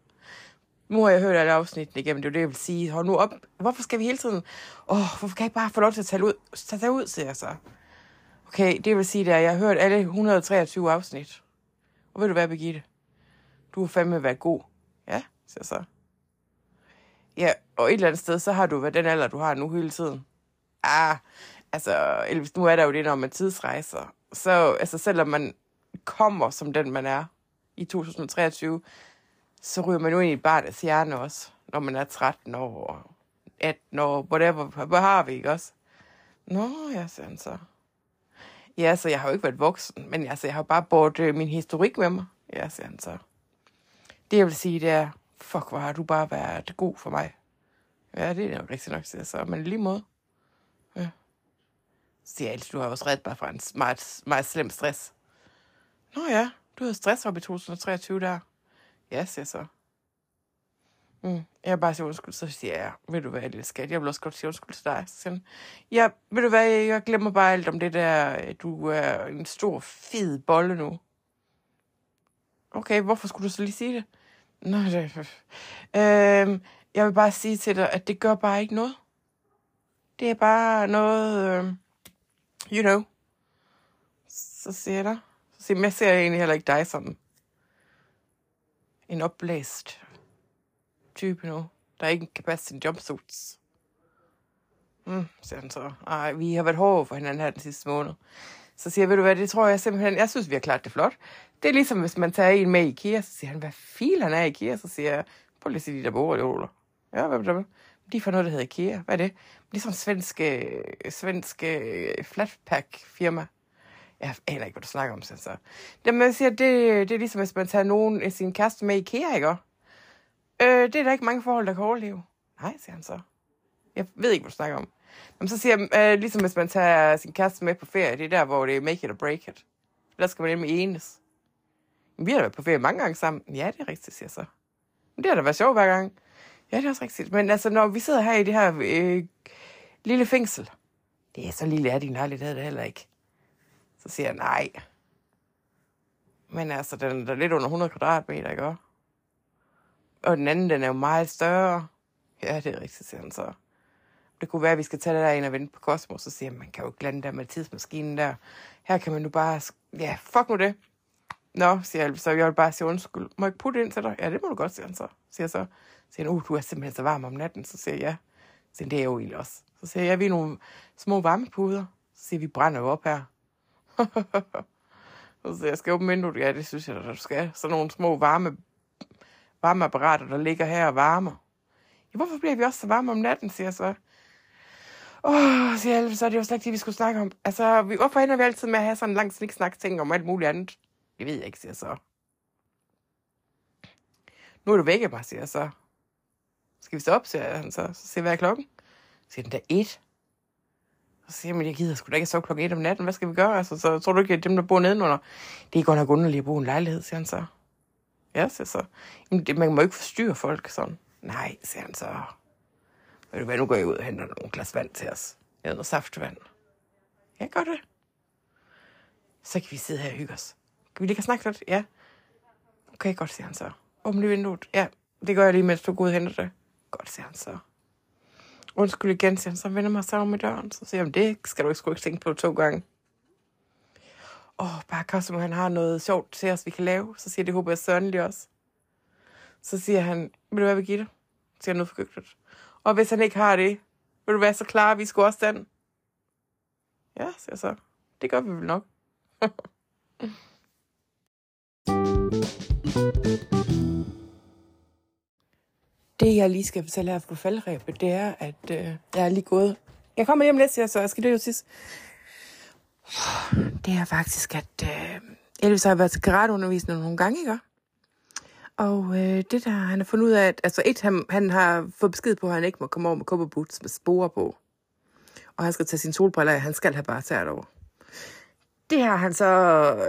Nu har jeg hørt alle afsnittene igennem, det er jo det, jeg vil sige. Hold nu op. Hvorfor skal vi hele tiden... Åh, oh, hvorfor kan jeg ikke bare få lov til at tage ud? Tag dig ud, siger jeg så. Okay, det vil sige, at jeg har hørt alle 123 afsnit. Og ved du hvad, Birgitte? Du har fandme været god. Ja, siger så. Ja, og et eller andet sted, så har du været den alder, du har nu hele tiden. Ah, altså, Elvis, nu er der jo det, når man tidsrejser. Så altså, selvom man kommer som den, man er i 2023, så ryger man jo ind i barnets hjerne også, når man er 13 år, og 18 år, whatever, hvad har vi, ikke også? Nå, ja, siger han så. Ja, så jeg har jo ikke været voksen, men altså, jeg har bare båret øh, min historik med mig. Ja, siger han så. Det jeg vil sige, det er, fuck, hvor har du bare været god for mig. Ja, det er jo rigtig nok, siger jeg så, men lige måde. Ja. Siger jeg, du har også reddet mig fra en meget, meget slem stress. Nå ja, du havde stress op i 2023 der. Ja, siger jeg så. Mm. Jeg bare sige undskyld, så siger jeg, ved du hvad, lille skat, jeg vil også godt sige undskyld til dig. Så ja, ved du hvad, jeg glemmer bare alt om det der, du er en stor, fed bolle nu. Okay, hvorfor skulle du så lige sige det? Nå, det... Øhm, jeg vil bare sige til dig, at det gør bare ikke noget. Det er bare noget, øhm, you know. Så siger jeg dig. Så siger jeg, jeg ser egentlig heller ikke dig sådan en opblæst type nu, der ikke kan passe sin jumpsuits. Mm, siger han så. Ej, vi har været hårde for hinanden her den sidste måned. Så siger jeg, ved du hvad, det tror jeg simpelthen, jeg synes, vi har klart det flot. Det er ligesom, hvis man tager en med i IKEA, så siger han, hvad fil han er i IKEA? Så siger jeg, prøv lige at se de der bordjoler. Ja, hvad er det? De får noget, der hedder IKEA. Hvad er det? Det er sådan en svenske, øh, svenske øh, flatpack firma. Jeg aner ikke, hvad du snakker om, så. så. Jamen, jeg siger, det, det er ligesom, hvis man tager nogen af sin kæreste med i IKEA, ikke? Øh, det er der ikke mange forhold, der kan overleve. Nej, siger han så. Jeg ved ikke, hvad du snakker om. Jamen, så siger jeg, øh, ligesom hvis man tager sin kæreste med på ferie, det er der, hvor det er make it or break it. Der skal man nemlig enes. Vi har da været på ferie mange gange sammen. Ja, det er rigtigt, siger jeg så. Men det har da været sjovt hver gang. Ja, det er også rigtigt. Men altså, når vi sidder her i det her øh, lille fængsel, det er så lille er din lejlighed det heller ikke. Så siger jeg, nej. Men altså, den er lidt under 100 kvadratmeter, ikke også? Og den anden, den er jo meget større. Ja, det er rigtigt, siger han så. Det kunne være, at vi skal tage det der ind og vente på Cosmos, så at man kan jo ikke lande der med tidsmaskinen der. Her kan man nu bare... Ja, fuck nu det. Nå, siger jeg, så jeg vil bare sige undskyld. Må jeg ikke putte ind til dig? Ja, det må du godt, siger han så. Siger så, siger han, uh, du er simpelthen så varm om natten. Så siger jeg, ja. Så siger det er jo egentlig også. Så siger jeg, ja, vi er nogle små varmepuder. Så siger vi brænder jo op her. <laughs> så siger jeg, skal jeg åbne vinduet? Ja, det synes jeg, at du skal. Så nogle små varme, varmeapparater, der ligger her og varmer. Ja, hvorfor bliver vi også så varme om natten, siger jeg så. Åh, oh, siger jeg, så er det jo slet ikke det, vi skulle snakke om. Altså, vi, hvorfor ender vi altid med at have sådan en lang sniksnak ting om alt muligt andet? Det ved jeg ikke, siger jeg så. Nu er du væk af mig, siger jeg så. Skal vi stå op, siger han så. Så siger jeg, hvad er klokken? Så siger den, der et. Så siger jeg, men jeg gider sgu da ikke sove klokken et om natten. Hvad skal vi gøre? Altså, så tror du ikke, at dem, der bor nedenunder, det er godt nok underligt at bo i en lejlighed, siger han så. Ja, siger så. Jamen, det, man må ikke forstyrre folk sådan. Nej, siger han så. Ved du hvad, nu går jeg ud og henter nogle glas vand til os. Jeg noget saftvand. Ja, gør det. Så kan vi sidde her og hygge os. Kan vi lige snakke lidt? Ja. Okay, godt, siger han så. Åbn lige vinduet. Ja, det gør jeg lige, mens du går ud og henter det. Godt, siger han så. Undskyld igen, siger han så. Vender mig sammen med døren. Så siger han, det skal du ikke sgu ikke tænke på to gange. Åh, oh, bare Cosmo, han har noget sjovt til os, vi kan lave. Så siger det håber jeg Søren også. Så siger han, vil du være Birgitte? Så siger han noget forgygtigt. Og hvis han ikke har det, vil du være så klar, vi skulle også den? Ja, siger jeg så. Det gør vi vel nok. <laughs> det, jeg lige skal fortælle her på faldrebet, det er, at øh, jeg er lige gået... Jeg kommer hjem lidt, siger jeg så. Jeg skal det jo sidst. Det er faktisk, at øh, Elvis har været til karateundervisning nogle gange, ikke? Og øh, det der, han har fundet ud af, at altså et, han, han har fået besked på, at han ikke må komme over med kobberboots med sporer på. Og han skal tage sine solbriller af, han skal have bare tært over. Det har han så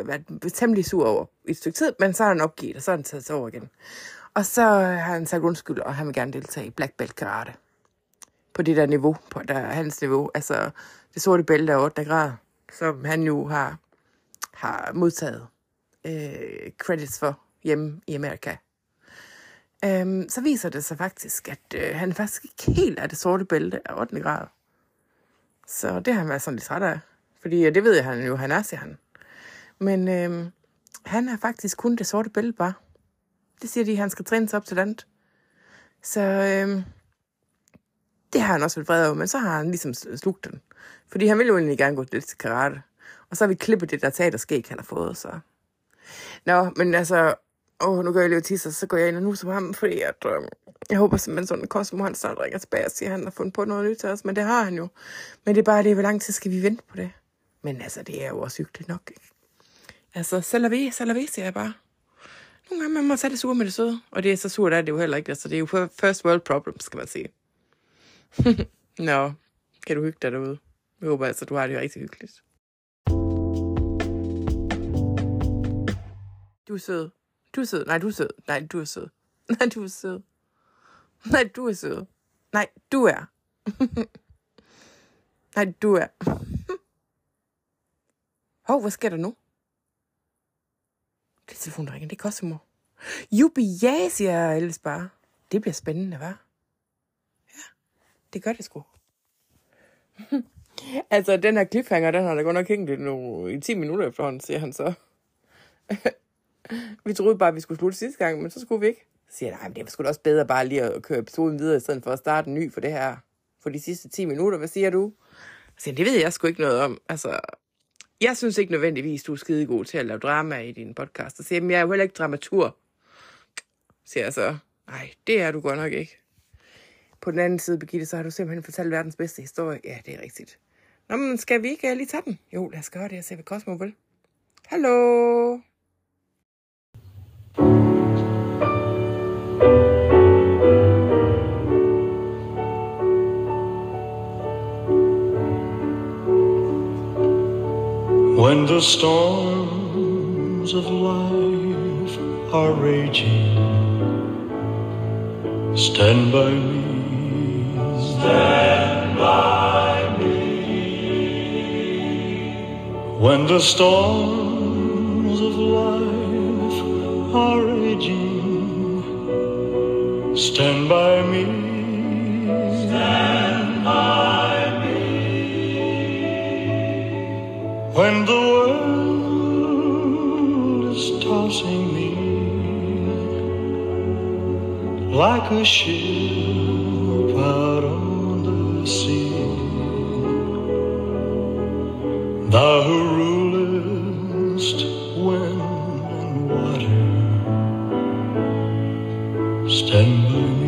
været temmelig sur over i et stykke tid, men så har han opgivet, og så har han taget sig over igen. Og så øh, har han sagt undskyld, og han vil gerne deltage i Black Belt Karate. På det der niveau, på der, hans niveau, altså det sorte bælte er 8. grad, som han jo har, har modtaget øh, credits for hjemme i Amerika. Øhm, så viser det sig faktisk, at øh, han faktisk ikke helt er det sorte bælte af 8. grad. Så det har han været sådan lidt træt af. Fordi det ved jeg han jo, han er, siger han. Men øh, han er faktisk kun det sorte bælte bare. Det siger de, at han skal trænes op til andet. Så øh, det har han også været vred over, men så har han ligesom slugt den. Fordi han ville jo egentlig gerne gå lidt til karate. Og så har vi klippet det der teaterskæg, han har fået, så... Nå, men altså, åh, nu går jeg lige tisse, så går jeg ind og nu som ham, fordi at, øh, jeg håber simpelthen sådan, at Cosmo han snart ringer tilbage og siger, at han har fundet på noget nyt til os, men det har han jo. Men det er bare det, hvor lang tid skal vi vente på det? Men altså, det er jo også hyggeligt nok, ikke? Altså, så vi, så vi, siger jeg bare. Nogle gange man må tage det sure med det søde, og det er så surt, er det jo heller ikke. Altså, det er jo first world problems, skal man sige. <laughs> Nå, kan du hygge dig derude? Jeg håber altså, du har det rigtig hyggeligt. Du er sød. Du er sød. Nej, du er sød. Nej, du er sød. <laughs> Nej, du er sød. Nej, du er sød. Nej, du er. <laughs> Nej, du er. <laughs> Hov, hvad sker der nu? Det er telefonen, der ringer. Det er Cosimo. Jubi, ja, siger Alice bare. Det bliver spændende, hva'? Ja, det gør det sgu altså, den her cliffhanger, den har da godt nok hængt i, nu, i 10 minutter efterhånden, siger han så. <laughs> vi troede bare, at vi skulle slutte sidste gang, men så skulle vi ikke. Så siger jeg, nej, men det var sgu da også bedre bare lige at køre episoden videre, i stedet for at starte en ny for det her. For de sidste 10 minutter, hvad siger du? Så siger, det ved jeg sgu ikke noget om. Altså, jeg synes ikke nødvendigvis, du er skide god til at lave drama i din podcast. Og siger, jeg er jo heller ikke dramatur. Siger jeg så, nej, det er du godt nok ikke. På den anden side, Birgitte, så har du simpelthen fortalt verdens bedste historie. Ja, det er rigtigt. Nå, men skal vi ikke lige tage den? Jo, lad os gøre det. Jeg ser, hvad Cosmo vil. Hallo? When the storms of life are raging, stand by me. Stand by When the storms of life are raging, stand by me. Stand by me. When the world is tossing me like a ship stand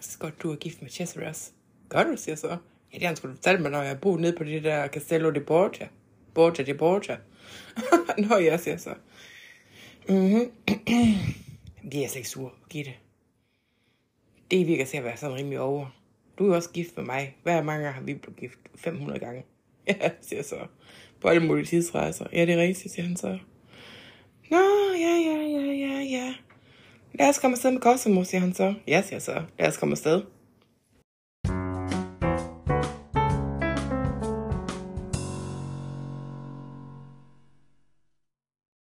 faktisk godt, du er gift med Cesares. Gør du, siger så? Ja, det har han skulle fortælle mig, når jeg boede nede på det der Castello de Borgia. Borgia de Borgia. <laughs> Nå, ja, siger så. Mm-hmm. <clears throat> Vi er slet ikke sure, Gitte. Det virker til at være sådan rimelig over. Du er jo også gift med mig. Hver mange gange har vi blevet gift? 500 gange. <laughs> Ja, siger så. På alle mulige tidsrejser. Ja, det er rigtigt, siger han så. Nå, ja, ja, ja, ja, ja. Lad os komme afsted med Kosovo, siger han så. Ja, siger jeg så. Lad os komme afsted.